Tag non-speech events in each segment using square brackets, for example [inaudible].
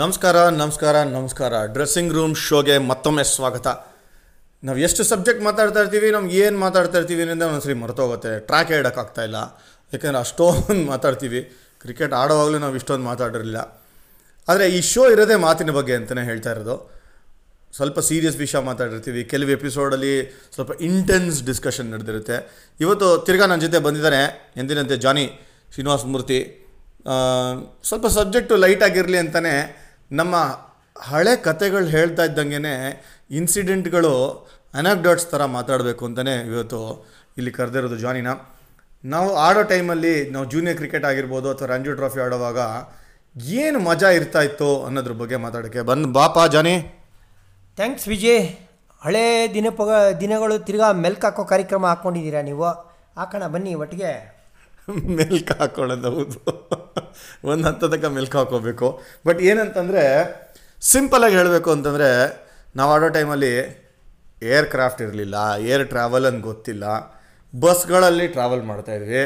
ನಮಸ್ಕಾರ ನಮಸ್ಕಾರ ನಮಸ್ಕಾರ. ಡ್ರೆಸ್ಸಿಂಗ್ ರೂಮ್ ಶೋಗೆ ಮತ್ತೊಮ್ಮೆ ಸ್ವಾಗತ. ನಾವು ಎಷ್ಟು ಸಬ್ಜೆಕ್ಟ್ ಮಾತಾಡ್ತಾ ಇರ್ತೀವಿ, ನಮ್ಗೆ ಏನು ಮಾತಾಡ್ತಾ ಇರ್ತೀವಿ ಅನ್ನೋದೇ ಒಂದ್ಸರಿ ಮರ್ತೋಗುತ್ತೆ. ಟ್ರ್ಯಾಕ್ ಇಡೋಕ್ಕಾಗ್ತಾ ಇಲ್ಲ. ಯಾಕೆಂದರೆ ಅಷ್ಟೊಂದು ಮಾತಾಡ್ತೀವಿ. ಕ್ರಿಕೆಟ್ ಆಡೋವಾಗಲೂ ನಾವು ಇಷ್ಟೊಂದು ಮಾತಾಡಿರಲಿಲ್ಲ. ಆದರೆ ಈ ಶೋ ಇರೋದೇ ಮಾತಿನ ಬಗ್ಗೆ ಅಂತಲೇ ಹೇಳ್ತಾ ಇರೋದು. ಸ್ವಲ್ಪ ಸೀರಿಯಸ್ ವಿಷಯ ಮಾತಾಡಿರ್ತೀವಿ. ಕೆಲವು ಎಪಿಸೋಡಲ್ಲಿ ಸ್ವಲ್ಪ ಇಂಟೆನ್ಸ್ ಡಿಸ್ಕಷನ್ ನಡೆದಿರುತ್ತೆ. ಇವತ್ತು ತಿರ್ಗಾ ನನ್ನ ಜೊತೆ ಬಂದಿದ್ದಾರೆ ಎಂದಿನಂತೆ ಜಾನಿ ಶ್ರೀನಿವಾಸ ಮೂರ್ತಿ. ಸ್ವಲ್ಪ ಸಬ್ಜೆಕ್ಟು ಲೈಟಾಗಿರಲಿ ಅಂತಲೇ ನಮ್ಮ ಹಳೆ ಕತೆಗಳು ಹೇಳ್ತಾ ಇದ್ದಂಗೆ ಇನ್ಸಿಡೆಂಟ್ಗಳು ಅನಾಕ್ಡಾಟ್ಸ್ ಥರ ಮಾತಾಡಬೇಕು ಅಂತಲೇ ಇವತ್ತು ಇಲ್ಲಿ ಕರೆದಿರೋದು ಜಾನಿನ. ನಾವು ಆಡೋ ಟೈಮಲ್ಲಿ ನಾವು ಜೂನಿಯರ್ ಕ್ರಿಕೆಟ್ ಆಗಿರ್ಬೋದು ಅಥವಾ ರಂಜು ಟ್ರಾಫಿ ಆಡೋವಾಗ ಏನು ಮಜಾ ಇರ್ತಾ ಇತ್ತು ಅನ್ನೋದ್ರ ಬಗ್ಗೆ ಮಾತಾಡೋಕ್ಕೆ ಬಂದು ಬಾಪಾ ಜಾನಿ. ಥ್ಯಾಂಕ್ಸ್ ವಿಜಯ್ ಹಳೇ ದಿನಪ ದಿನಗಳು ತಿರ್ಗಾ ಮೆಲ್ಕ್ ಹಾಕೋ ಕಾರ್ಯಕ್ರಮ ಹಾಕ್ಕೊಂಡಿದ್ದೀರಾ ನೀವು? ಹಾಕೋಣ ಬನ್ನಿ ಒಟ್ಟಿಗೆ. ಮಿಲ್ಕ್ ಹಾಕೊಳ್ಳೋದು ಹೌದು. ಒಂದು ಹಂತದಕ್ಕೆ ಮಿಲ್ಕ್ ಹಾಕೋಬೇಕು. ಬಟ್ ಏನಂತಂದರೆ ಸಿಂಪಲಾಗಿ ಹೇಳಬೇಕು ಅಂತಂದರೆ, ನಾವು ಆಡೋ ಟೈಮಲ್ಲಿ ಏರ್ ಕ್ರಾಫ್ಟ್ ಇರಲಿಲ್ಲ, ಏರ್ ಟ್ರಾವೆಲ್ ಅಂತ ಗೊತ್ತಿಲ್ಲ. ಬಸ್ಗಳಲ್ಲಿ ಟ್ರಾವೆಲ್ ಮಾಡ್ತಾಯಿದ್ವಿ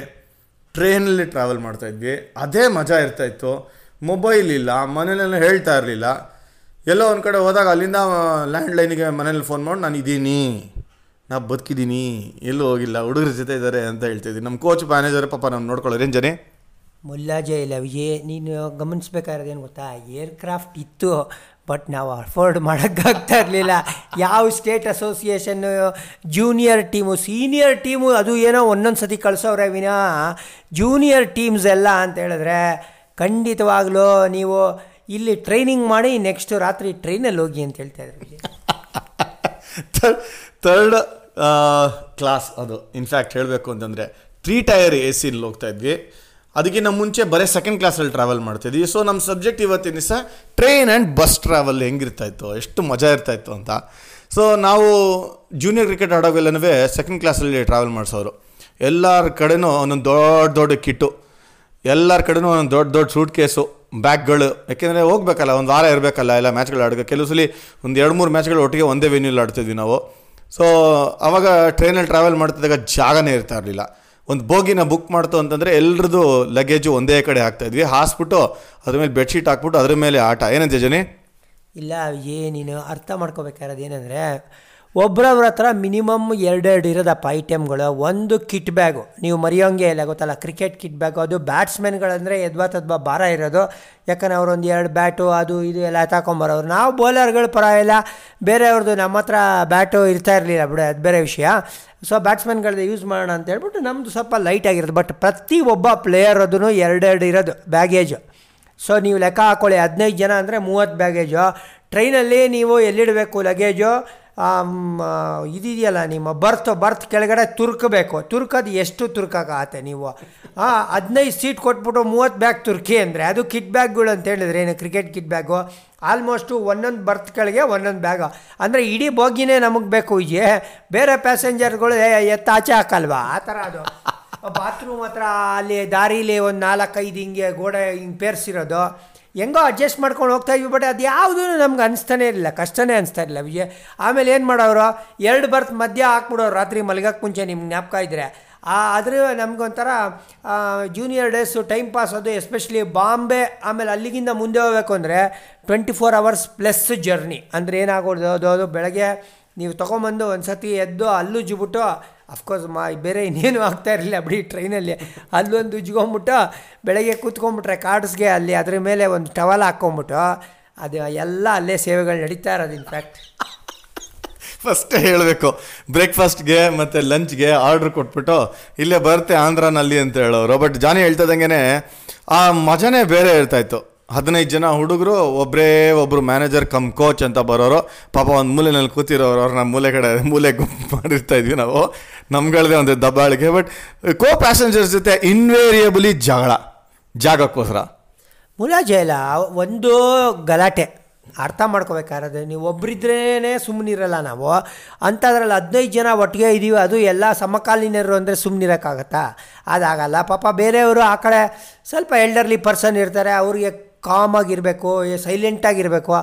ಟ್ರೈನಲ್ಲಿ ಟ್ರಾವೆಲ್ ಮಾಡ್ತಾಯಿದ್ವಿ ಅದೇ ಮಜಾ ಇರ್ತಾಯಿತ್ತು ಮೊಬೈಲ್ ಇಲ್ಲ, ಮನೇಲೆಲ್ಲ ಹೇಳ್ತಾ ಇರಲಿಲ್ಲ. ಎಲ್ಲೋ ಒಂದು ಕಡೆ ಹೋದಾಗ ಅಲ್ಲಿಂದ ಲ್ಯಾಂಡ್ಲೈನಿಗೆ ಮನೇಲಿ ಫೋನ್ ಮಾಡಿ ನಾನು ಇದ್ದೀನಿ ನಾ ಬದುಕಿದ್ದೀನಿ ಎಲ್ಲೂ ಹೋಗಿಲ್ಲ ಹುಡುಗರ ಜೊತೆ ಇದ್ದಾರೆ ಅಂತ ಹೇಳ್ತಿದ್ದೀನಿ ನಮ್ಮ ಕೋಚ್ ಮ್ಯಾನೇಜರ್ ಪಾಪ ನಾವು ನೋಡ್ಕೊಳ್ಳೋರು ಏನು ಜನಿ? ಮುಲ್ಲಾಜೆ ಇಲ್ಲ ವಿಜಯ್ ನೀನು ಏನು ಗೊತ್ತಾ? ಏರ್ಕ್ರಾಫ್ಟ್ ಇತ್ತು ಬಟ್ ನಾವು ಅಫೋರ್ಡ್ ಮಾಡೋಕ್ಕಾಗ್ತಾ ಇರಲಿಲ್ಲ. ಯಾವ state association junior team senior team ಅದು ಏನೋ ಒಂದೊಂದು ಸತಿ ಕಳಿಸೋರೆ ವಿನ. ಜೂನಿಯರ್ ಟೀಮ್ಸ್ ಎಲ್ಲ ಅಂತ ಹೇಳಿದ್ರೆ ಖಂಡಿತವಾಗ್ಲೂ ನೀವು ಇಲ್ಲಿ ಟ್ರೈನಿಂಗ್ ಮಾಡಿ ನೆಕ್ಸ್ಟ್ ರಾತ್ರಿ ಟ್ರೈನಲ್ಲಿ ಹೋಗಿ ಅಂತ ಹೇಳ್ತಾ ಇದ್ರು. [laughs] ಕ್ಲಾಸ್ ಅದು ಇನ್ಫ್ಯಾಕ್ಟ್ ಹೇಳಬೇಕು ಅಂತಂದರೆ ತ್ರೀ ಟೈರ್ ಎ ಸಿಲಿ ಹೋಗ್ತಾ ಇದ್ವಿ. ಅದಕ್ಕಿಂತ ಮುಂಚೆ ಬರೀ ಸೆಕೆಂಡ್ ಕ್ಲಾಸಲ್ಲಿ ಟ್ರಾವೆಲ್ ಮಾಡ್ತಿದ್ವಿ. ಸೊ ನಮ್ಮ ಸಬ್ಜೆಕ್ಟ್ ಇವತ್ತಿನ ದಿವಸ ಟ್ರೈನ್ ಆ್ಯಂಡ್ ಬಸ್ ಟ್ರಾವೆಲ್ ಹೆಂಗಿರ್ತಾ ಇತ್ತು, ಎಷ್ಟು ಮಜಾ ಇರ್ತಾ ಇತ್ತು ಅಂತ. ಸೊ ನಾವು ಜೂನಿಯರ್ ಕ್ರಿಕೆಟ್ ಆಡೋವೆಲ್ಲನೂ ಸೆಕೆಂಡ್ ಕ್ಲಾಸಲ್ಲಿ ಟ್ರಾವೆಲ್ ಮಾಡಿಸೋರು. ಎಲ್ಲರ ಕಡೆನೂ ಒಂದೊಂದು ದೊಡ್ಡ ದೊಡ್ಡ ಕಿಟ್ಟು. ಎಲ್ಲರ ಕಡೆನೂ ಒಂದೊಂದು ದೊಡ್ಡ ದೊಡ್ಡ ಸೂಟ್ ಕೇಸು ಬ್ಯಾಗ್ಗಳು ಯಾಕೆಂದರೆ ಹೋಗ್ಬೇಕಲ್ಲ, ಒಂದು ವಾರ ಇರಬೇಕಲ್ಲ, ಎಲ್ಲ ಮ್ಯಾಚ್ಗಳು ಆಡೋಕೆ ಕೆಲವು ಸಲ ಒಂದು ಎರಡು ಮೂರು ಮ್ಯಾಚ್ಗಳು ಒಟ್ಟಿಗೆ ಒಂದೇ ವೆನ್ಯೂಲಿ ಆಡ್ತಿದ್ವಿ ನಾವು. ಸೊ ಅವಾಗ ಟ್ರೈನಲ್ಲಿ ಟ್ರಾವೆಲ್ ಮಾಡ್ತಿದ್ದಾಗ ಜಾಗನೇ ಇರ್ತಾ ಇರಲಿಲ್ಲ. ಒಂದು ಬೋಗಿನ ಬುಕ್ ಮಾಡ್ತು ಅಂತಂದರೆ ಎಲ್ರದ್ದು ಲಗೇಜು ಒಂದೇ ಕಡೆ ಹಾಕ್ತಾಯಿದ್ವಿ ಹಾಸ್ಬಿಟ್ಟು ಅದ್ರ ಮೇಲೆ ಬೆಡ್ಶೀಟ್ ಹಾಕ್ಬಿಟ್ಟು ಅದ್ರ ಮೇಲೆ ಆಟ. ಏನಂತೆ ಜನಿ? ಇಲ್ಲ, ಏ ಅರ್ಥ ಮಾಡ್ಕೋಬೇಕಾಗಿರೋದು ಏನಂದರೆ ಒಬ್ರೊಬ್ರ ಹತ್ರ ಮಿನಿಮಮ್ ಎರಡೆರಡು ಇರೋದಪ್ಪ ಐಟಮ್ಗಳು, ಒಂದು ಕಿಟ್ ಬ್ಯಾಗು. ನೀವು ಮರೆಯೋಂಗೆ ಇಲ್ಲ, ಗೊತ್ತಲ್ಲ? ಕ್ರಿಕೆಟ್ ಕಿಟ್ ಬ್ಯಾಗು, ಅದು ಬ್ಯಾಟ್ಸ್ಮನ್ಗಳಂದರೆ ಎದ್ವಾ ತದ್ವಾ ಭಾರ ಇರೋದು. ಯಾಕಂದ್ರೆ ಅವ್ರೊಂದು ಎರಡು ಬ್ಯಾಟು, ಅದು ಇದು ಎಲ್ಲ ತಗೊಂಬರೋರು. ನಾವು ಬೌಲರ್ಗಳು ಪರ ಇಲ್ಲ ಬೇರೆಯವ್ರದ್ದು ನಮ್ಮ ಹತ್ರ ಬ್ಯಾಟು ಇರ್ತಾ ಇರಲಿಲ್ಲ ಬಿಡು, ಅದು ಬೇರೆ ವಿಷಯ. ಸೊ ಬ್ಯಾಟ್ಸ್ಮನ್ಗಳದ್ದು ಯೂಸ್ ಮಾಡೋಣ ಅಂತ ಹೇಳ್ಬಿಟ್ಟು ನಮ್ಮದು ಸ್ವಲ್ಪ ಲೈಟ್ ಆಗಿರೋದು. ಬಟ್ ಪ್ರತಿ ಒಬ್ಬ ಪ್ಲೇಯರ್ ಅದನ್ನು ಎರಡೆರಡು ಇರೋದು ಬ್ಯಾಗೇಜು ಸೊ ನೀವು ಲೆಕ್ಕ ಹಾಕ್ಕೊಳ್ಳಿ ಹದಿನೈದು ಜನ ಅಂದರೆ ಮೂವತ್ತು ಬ್ಯಾಗೇಜು ಟ್ರೈನಲ್ಲಿ ನೀವು ಎಲ್ಲಿಡಬೇಕು ಲಗೇಜು ಇದಿದೆಯಲ್ಲ ನಿಮ್ಮ ಬರ್ತ್ ಬರ್ತ್ ಕೆಳಗಡೆ ತುರ್ಕಬೇಕು. ತುರ್ಕೋದು ಎಷ್ಟು ತುರ್ಕಾಗತ್ತೆ ನೀವು? ಹದಿನೈದು ಸೀಟ್ ಕೊಟ್ಬಿಟ್ಟು ಮೂವತ್ತು ಬ್ಯಾಗ್ ತುರ್ಕಿ ಅಂದರೆ ಅದು ಕಿಟ್ ಬ್ಯಾಗ್ಗಳು ಅಂತ ಹೇಳಿದ್ರೆ ಏನು ಕ್ರಿಕೆಟ್ ಕಿಟ್ ಬ್ಯಾಗು? ಆಲ್ಮೋಸ್ಟು ಒಂದೊಂದು ಬರ್ತ್ಗಳಿಗೆ ಒಂದೊಂದು ಬ್ಯಾಗು. ಅಂದರೆ ಇಡೀ ಬೋಗಿನೇ ನಮಗೆ ಬೇಕು ಇಜೆ. ಬೇರೆ ಪ್ಯಾಸೆಂಜರ್ಗಳು ಎತ್ತಾಚೆ ಹಾಕಲ್ವಾ? ಆ ಥರ ಅದು. ಬಾತ್ರೂಮ್ ಹತ್ರ ಅಲ್ಲಿ ದಾರೀಲಿ ಒಂದು ನಾಲ್ಕೈದು ಹಿಂಗೆ ಗೋಡೆ ಹಿಂಗೆ ಪೇರ್ಸಿರೋದು. ಹೆಂಗೋ ಅಡ್ಜಸ್ಟ್ ಮಾಡ್ಕೊಂಡು ಹೋಗ್ತಾ ಇದ್ವಿ ಬಟ್ ಅದು ಯಾವುದೂ ನಮ್ಗೆ ಅನಿಸ್ತಾನೆ ಇರಲಿಲ್ಲ, ಕಷ್ಟನೇ ಅನಿಸ್ತಾ ಇರಲಿಲ್ಲ ವಿಜಯ. ಆಮೇಲೆ ಏನು ಮಾಡೋರು, ಎರಡು ಬರ್ತ್ ಮಧ್ಯ ಹಾಕ್ಬಿಡೋರು, ರಾತ್ರಿ ಮಲಗಕ್ಕೆ ಮುಂಚೆ ನಿಮ್ಗೆ ಜ್ಞಾಪಕ ಇದ್ದರೆ ಆ ಅದ್ರ ನಮಗೊಂಥರ ಜೂನಿಯರ್ ಡೇಸು ಟೈಮ್ ಪಾಸ್ ಅದು ಎಸ್ಪೆಷಲಿ ಬಾಂಬೆ ಆಮೇಲೆ ಅಲ್ಲಿಗಿಂತ ಮುಂದೆ ಹೋಗಬೇಕು ಅಂದರೆ twenty four hours plus journey ಅಂದರೆ ಏನಾಗೋದು, ಅದು ಅದು, ಬೆಳಗ್ಗೆ ನೀವು ತೊಗೊಂಬಂದು ಒಂದು ಸತಿ ಎದ್ದು ಅಲ್ಲೂ ಅಫ್ಕೋರ್ಸ್ ಮಾ ಬೇರೆ ಇನ್ನೇನು ಆಗ್ತಾ ಇರಲಿಲ್ಲ ಬಿಡಿ ಟ್ರೈನಲ್ಲಿ ಅಲ್ಲೊಂದು ಉಜ್ಕೊಂಬಿಟ್ಟು ಬೆಳಗ್ಗೆ ಕೂತ್ಕೊಂಡ್ಬಿಟ್ರೆ ಕಾರ್ಡ್ಸ್ಗೆ ಅಲ್ಲಿ ಅದ್ರ ಮೇಲೆ ಒಂದು ಟವಲ್ ಹಾಕ್ಕೊಂಬಿಟ್ಟು ಅದು ಎಲ್ಲ ಅಲ್ಲೇ ಸೇವೆಗಳು ನಡೀತಾ ಇರೋದು ಇನ್ಫ್ಯಾಕ್ಟ್ ಫಸ್ಟ್ ಹೇಳಬೇಕು. ಬ್ರೇಕ್ಫಾಸ್ಟ್ಗೆ ಮತ್ತು ಲಂಚ್ಗೆ ಆರ್ಡ್ರ್ ಕೊಟ್ಬಿಟ್ಟು ಇಲ್ಲೇ ಬರುತ್ತೆ ಆಂಧ್ರನಲ್ಲಿ ಅಂತ ಹೇಳೋರು. ಬಟ್ ಜಾನಿ ಹೇಳ್ತದಂಗೆ ಆ ಮಜಾನೇ ಬೇರೆ ಇರ್ತಾಯಿತ್ತು ಹದಿನೈದು ಜನ ಹುಡುಗರು ಒಬ್ಬರೇ ಒಬ್ಬರು ಮ್ಯಾನೇಜರ್ ಕಮ್ ಕೋಚ್ ಅಂತ ಬರೋರು. ಪಾಪ ಒಂದು ಮೂಲೆನಲ್ಲಿ ಕೂತಿರೋರು ಅವ್ರು ನಮ್ಮ ಮೂಲೆ ಕಡೆ, ಮೂಲೆ ಗುಂಪು ಮಾಡಿರ್ತಾ ಇದ್ವಿ ನಾವು. ನಮ್ಗಳದೇ ಒಂದು ದಬ್ಬಾಳಿಗೆ ಬಟ್ ಕೋ ಪ್ಯಾಸೆಂಜರ್ಸ್ ಜೊತೆ ಇನ್ವೇರಿಯಬಲಿ ಜಗಳ. ಜಾಗಕ್ಕೋಸ್ಕರ. ಮುಲಾಜೆ ಇಲ್ಲ ಒಂದು ಗಲಾಟೆ. ಅರ್ಥ ಮಾಡ್ಕೋಬೇಕಾದ್ರೆ ನೀವು ಒಬ್ಬರಿದ್ರೇ ಸುಮ್ಮನಿರಲ್ಲ ನಾವು. ಅಂಥದ್ರಲ್ಲಿ ಹದಿನೈದು ಜನ ಒಟ್ಟಿಗೆ ಇದ್ದೀವಿ ಅದು ಎಲ್ಲ ಸಮಕಾಲೀನರು ಅಂದರೆ ಸುಮ್ಮನಿರೋಕ್ಕಾಗತ್ತಾ ಅದಾಗಲ್ಲ, ಪಾಪ ಬೇರೆಯವರು ಆ ಕಡೆ ಸ್ವಲ್ಪ ಎಲ್ಡರ್ಲಿ ಪರ್ಸನ್ ಇರ್ತಾರೆ, ಅವ್ರಿಗೆ ಕಾಮಾಗಿರಬೇಕು ಸೈಲೆಂಟಾಗಿರಬೇಕು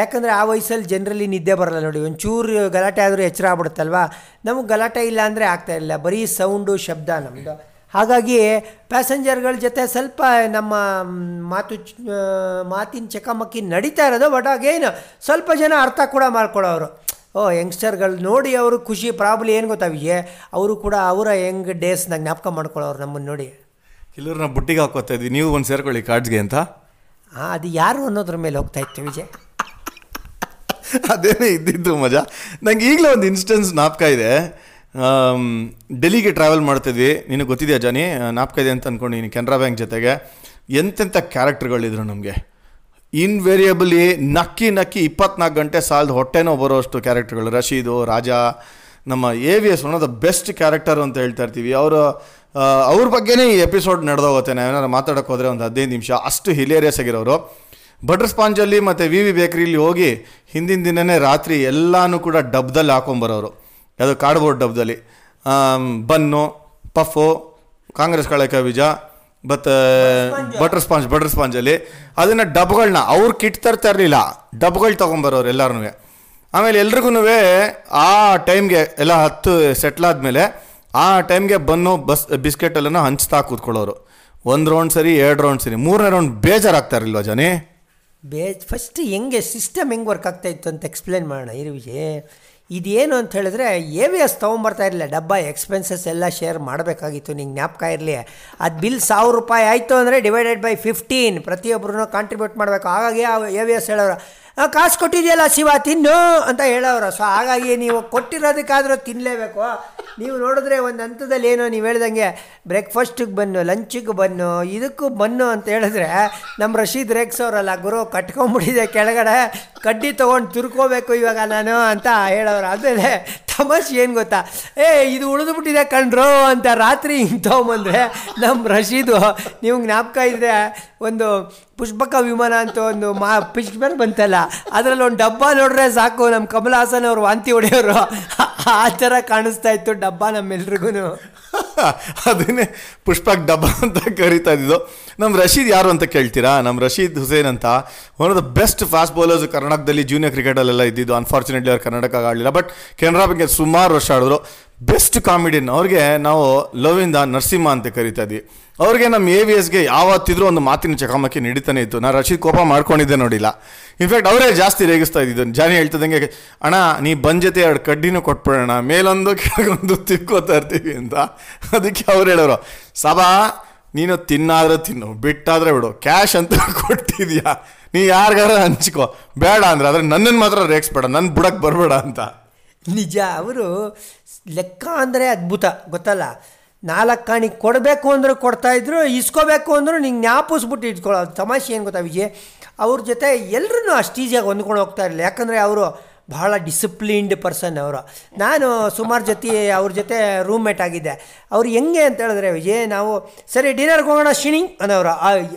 ಯಾಕಂದರೆ ಆ ವಯಸ್ಸಲ್ಲಿ ಜನರಲ್ಲಿ ನಿದ್ದೆ ಬರಲ್ಲ ನೋಡಿ. ಒಂಚೂರು ಗಲಾಟೆ ಆದರೂ ಎಚ್ಚರ ಆಗ್ಬಿಡುತ್ತಲ್ವ? ನಮಗೆ ಗಲಾಟೆ ಇಲ್ಲ ಅಂದರೆ ಇರಲಿಲ್ಲ ಬರೀ ಸೌಂಡು ಶಬ್ದ ನಮ್ಮದು ಹಾಗಾಗಿ ಪ್ಯಾಸೆಂಜರ್ಗಳ ಜೊತೆ ಸ್ವಲ್ಪ ನಮ್ಮ ಮಾತು ಮಾತಿನ ಚಕಮಕಿ ನಡೀತಾ ಇರೋದು, ಬಟ್ ಆಗೇನು ಸ್ವಲ್ಪ ಜನ ಅರ್ಥ ಕೂಡ ಮಾಡ್ಕೊಳ್ಳೋರು. ಓ, ಯಂಗ್ಸ್ಟರ್ಗಳು ನೋಡಿ ಅವರು ಖುಷಿ, ಪ್ರಾಬ್ಲಮ್ ಏನು ಗೊತ್ತಾ ವಿಜಯ್? ಅವರು ಕೂಡ ಅವರ ಯಂಗ್ ಡೇಸ್ನ ಜ್ಞಾಪಕ ಮಾಡ್ಕೊಳ್ಳೋರು ನಮ್ಮನ್ನು ನೋಡಿ. ಕೆಲವ್ರನ್ನ ಬುಟ್ಟಿಗೆ ಹಾಕೋತಾ ನೀವು ಒಂದು ಸೇರ್ಕೊಳ್ಳಿ ಕಾರ್ಡ್ಸ್ಗೆ ಅಂತ. ಅದು ಯಾರು ಅನ್ನೋದ್ರ ಮೇಲೆ ಹೋಗ್ತಾ ಇತ್ತು ವಿಜಯ್? ಅದೇನೇ ಇದ್ದಿದ್ದು ಮಜಾ? ನಂಗೆ ಈಗಲೇ ಒಂದು ಇನ್ಸ್ಟೆನ್ಸ್ ನಾಪ್ಕ ಇದೆ. ಡೆಲ್ಲಿಗೆ ಟ್ರಾವೆಲ್ ಮಾಡ್ತಿದ್ವಿ. ನಿನಗೆ ಗೊತ್ತಿದೆಯಾ ಜಾನಿ? ನಾಪ್ಕ ಇದೆ ಅಂತ ಅಂದ್ಕೊಂಡಿನಿ ಕೆನರಾ ಬ್ಯಾಂಕ್ ಜೊತೆಗೆ. ಎಂತೆಂಥ ಕ್ಯಾರೆಕ್ಟರ್ಗಳಿದ್ರು ನಮಗೆ. ಇನ್ವೇರಿಯಬಲಿ ನಕ್ಕಿ ನಕ್ಕಿ ಇಪ್ಪತ್ನಾಲ್ಕು ಗಂಟೆ ಸಾಲದ ಹೊಟ್ಟೆನೋ ಬರೋಷ್ಟು ಕ್ಯಾರೆಕ್ಟರ್ಗಳು ರಶೀದು, ರಾಜ, ನಮ್ಮ A V S one of the best character ಅಂತ ಹೇಳ್ತಾ ಇರ್ತೀವಿ. ಅವರು ಅವ್ರ ಬಗ್ಗೆನೇ ಈ ಎಪಿಸೋಡ್ ನಡೆದೋಗುತ್ತೆ. ನಾವೇನಾದ್ರು ಮಾತಾಡೋಕೆ ಹೋದರೆ ಒಂದು ಹದಿನೈದು ನಿಮಿಷ. ಅಷ್ಟು ಹಿಲೇರಿಯಸ್ ಆಗಿರೋರು ಬಟರ್ ಸ್ಪಾಂಜಲ್ಲಿ ಮತ್ತು ವಿ ವಿ ಬೇಕ್ರಿಲಿ ಹೋಗಿ ಹಿಂದಿನ ದಿನನೇ ರಾತ್ರಿ ಎಲ್ಲನೂ ಕೂಡ ಡಬ್ದಲ್ಲಿ ಹಾಕೊಂಬರೋರು. ಅದು ಕಾರ್ಡ್ಬೋರ್ಡ್ ಡಬ್ದಲ್ಲಿ. ಬನ್ನು, ಪಫು, ಕಾಂಗ್ರೆಸ್ ಕಳೆಕ ಬೀಜ ಮತ್ತು ಬಟರ್ ಸ್ಪಾಂಜ್ ಬಟರ್ ಸ್ಪಾಂಜಲ್ಲಿ. ಅದನ್ನು ಡಬ್ಗಳನ್ನ ಅವ್ರು ಕಿಟ್ ತರ್ತಾ ಇರಲಿಲ್ಲ. ಡಬ್ಗಳು ತೊಗೊಂಬರೋರು ಎಲ್ಲರೂ ಆಮೇಲೆ ಎಲ್ರಿಗೂ ಆ ಟೈಮ್ಗೆ ಎಲ್ಲ ಹತ್ತು ಸೆಟ್ಲ್ ಆದಮೇಲೆ ಆ ಟೈಮ್ಗೆ ಬನ್ನು ಬಸ್ ಬಿಸ್ಕೆಟ್ ಎಲ್ಲನೂ ಹಂಚ್ತಾ ಕೂತ್ಕೊಳ್ಳೋರು. ಒಂದು ರೌಂಡ್ ಸರಿ ಎರಡು ರೌಂಡ್ ಸರಿ ಮೂರನೇ ರೌಂಡ್ ಬೇಜಾರಾಗ್ತಾರಿಲ್ವ ಜನಿ? ಬೇಜ್ ಫಸ್ಟ್ ಹೆಂಗೆ ಸಿಸ್ಟಮ್ ಹೆಂಗೆ ವರ್ಕ್ ಆಗ್ತಾ ಇತ್ತು ಅಂತ ಎಕ್ಸ್ಪ್ಲೇನ್ ಮಾಡೋಣ ವಿಜಯ್ ಇದೇನು ಅಂತ ಹೇಳಿದ್ರೆ ಎ ವಿ ಎಸ್ ತೊಗೊಂಬರ್ತಾ ಇರಲಿಲ್ಲ. ಡಬ್ಬ ಎಕ್ಸ್ಪೆನ್ಸಸ್ ಎಲ್ಲ ಶೇರ್ ಮಾಡಬೇಕಾಗಿತ್ತು ನಿಂಗೆ ಜ್ಞಾಪಕ ಇರಲಿ. ಅದು ಬಿಲ್ ಸಾವಿರ ರೂಪಾಯಿ ಆಯಿತು ಅಂದರೆ ಡಿವೈಡೆಡ್ ಬೈ ಫಿಫ್ಟೀನ್ ಪ್ರತಿಯೊಬ್ಬರೂ ಕಾಂಟ್ರಿಬ್ಯೂಟ್ ಮಾಡಬೇಕು. ಹಾಗಾಗಿ ಆ ಎ ವಿ ಎಸ್ ಹೇಳೋರು "ಆ, ಕಾಸು ಕೊಟ್ಟಿದೆಯಲ್ಲ ಶಿವ, ತಿನ್ನು ಅಂತ ಹೇಳೋರು ಸೊ, ಹಾಗಾಗಿ ನೀವು ಕೊಟ್ಟಿರೋದಕ್ಕಾದರೂ ತಿನ್ನಲೇಬೇಕು ನೀವು ನೋಡಿದ್ರೆ ಒಂದು ಹಂತದಲ್ಲಿ ಏನೋ ನೀವು ಹೇಳ್ದಂಗೆ ಬ್ರೇಕ್ಫಾಸ್ಟಿಗೆ ಬನ್ನು ಲಂಚಿಗೆ ಬನ್ನು, ಇದಕ್ಕೂ ಬನ್ನು ಅಂತ ಹೇಳಿದ್ರೆ ನಮ್ಮ ರಶೀದ್ ರೇಕ್ಸ್ ಅವರಲ್ಲ, ಗುರು ಕಟ್ಕೊಂಬಿಟ್ಟಿದೆ ಕೆಳಗಡೆ, ಕಡ್ಡಿ ತೊಗೊಂಡು ತುರ್ಕೋಬೇಕು ಇವಾಗ ನಾನು ಅಂತ ಹೇಳೋರು ಆಮೇಲೆ ತಮಾಷೆ ಏನು ಗೊತ್ತಾ? ಏ, ಇದು ಉಳಿದು ಬಿಟ್ಟಿದೆ ಕಣ್ರು ಅಂತ ರಾತ್ರಿ ತೊಗೊಂಬಂದ್ರೆ ನಮ್ಮ ರಶೀದು. ನೀವು ಜ್ಞಾಪಕ ಇದ್ದರೆ ಒಂದು ಪುಷ್ಪಕ ವಿಮಾನ ಅಂತ ಒಂದು ಮಾ ಪಿಚ್ಮೇಲೆ ಬಂತಲ್ಲ, ಅದರಲ್ಲಿ ಒಂದು ಡಬ್ಬ ನೋಡ್ರೆ ಸಾಕು ನಮ್ಮ ಕಮಲ ಹಾಸನ್ ಅವರು ವಾಂತಿ ಹೊಡೆಯೋರು. ಆ ಥರ ಕಾಣಿಸ್ತಾ ಇತ್ತು ಡಬ್ಬ ನಮ್ಮೆಲ್ರಿಗೂ ಅದನ್ನೇ ಪುಷ್ಪಕ್ ಡಬ್ಬ ಅಂತ ಕರಿತಾ ಇದ್ದಿದ್ದು. ನಮ್ಮ ರಶೀದ್ ಯಾರು ಅಂತ ಕೇಳ್ತೀರಾ? ನಮ್ಮ ರಶೀದ್ ಹುಸೇನ್ ಅಂತ. One of the best fast bowlers ಕರ್ನಾಟಕದಲ್ಲಿ ಜೂನಿಯರ್ ಕ್ರಿಕೆಟಲ್ಲೆಲ್ಲ ಇದ್ದಿದ್ದು. ಅನ್ಫಾರ್ಚುನೇಟ್ಲಿ ಅವ್ರು ಕರ್ನಾಟಕ ಆಡಲಿಲ್ಲ ಬಟ್ ಕೆನರಾ ಬಗ್ಗೆ ಸುಮಾರು ವರ್ಷ ಆಡಿದ್ರು. ಬೆಸ್ಟ್ ಕಾಮಿಡಿಯನ್ ಅವ್ರಿಗೆ ನಾವು ಲವಿಂದ ನರಸಿಂಹ ಅಂತ ಕರಿತಾ ಇದ್ವಿ. ಅವ್ರಿಗೆ ನಮ್ಮ ಎ ವಿ ಎಸ್ಗೆ ಯಾವತ್ತಿದ್ರೂ ಒಂದು ಮಾತಿನ ಚಕಮಕಿ ನಡೀತಾನೆ ಇತ್ತು. ನಾನು ರಶೀದ್ ಕೋಪ ಮಾಡ್ಕೊಂಡಿದ್ದೆ ನೋಡಿಲ್ಲ. ಇನ್ಫ್ಯಾಕ್ಟ್ ಅವರೇ ಜಾಸ್ತಿ ರೇಗಿಸ್ತಾ ಇದ್ದಿದ್ದು ಜಾನಿ ಹೇಳ್ತದಂಗೆ ಅಣ್ಣ, ನೀ ಬಂದ್ ಜೊತೆ ಎರಡು ಕಡ್ಡಿನೂ ಕೊಟ್ಬಿಡೋಣ. ಮೇಲೊಂದು, ಕೆಳಗೊಂದು ತಿಕ್ಕೋತಾ ಇರ್ತೀವಿ ಅಂತ. ಅದಕ್ಕೆ ಅವ್ರು ಹೇಳೋರು ಸಭಾ ನೀನು ತಿನ್ನಾದ್ರೆ ತಿನ್ನು, ಬಿಟ್ಟಾದ್ರೆ ಬಿಡು. ಕ್ಯಾಶ್ ಅಂತ ಕೊಟ್ಟಿದ್ಯಾ? ನೀ ಯಾರಿಗಾರ ಹಂಚ್ಕೋ. ಬೇಡ ಅಂದ್ರೆ, ಆದರೆ ನನ್ನನ್ನು ಮಾತ್ರ ರೇಗಿಸ್ಬೇಡ ನನ್ನ ಬುಡಕ್ಕೆ ಬರಬೇಡ ಅಂತ. ನಿಜ, ಅವರು ಲೆಕ್ಕ ಅಂದರೆ ಅದ್ಭುತ, ಗೊತ್ತಲ್ಲ? ನಾಲ್ಕು ಕಾಣಿ ಕೊಡಬೇಕು ಅಂದರೂ ಕೊಡ್ತಾಯಿದ್ರು ಇಸ್ಕೋಬೇಕು ಅಂದರೂ ನಿಂಗೆ ಜ್ಞಾಪಿಸ್ಬಿಟ್ಟು ಇಟ್ಕೊಳ್ಳೋದು ತಮಾಷೆ ಏನು ಗೊತ್ತಾ ವಿಜಯ್? ಅವ್ರ ಜೊತೆ ಎಲ್ಲರೂ ಅಷ್ಟು ಈಸಿಯಾಗಿ ಹೊಂದ್ಕೊಂಡು ಹೋಗ್ತಾ ಇರಲಿಲ್ಲ. ಯಾಕಂದರೆ ಅವರು ಬಹಳ ಡಿಸಿಪ್ಲೀನ್ಡ್ ಪರ್ಸನ್ ಅವರು. ನಾನು ಸುಮಾರು ಜೊತೆ ಅವ್ರ ಜೊತೆ ರೂಮ್ಮೇಟ್ ಆಗಿದ್ದೆ. ಅವ್ರು ಹೆಂಗೆ ಅಂತ ಹೇಳಿದ್ರೆ ವಿಜಯ್, ನಾವು, ಸರಿ ಡಿನ್ನರ್ಗೆ ಹೋಗೋಣ, ಶಿಣಿ, ಅನ್ನೋರು.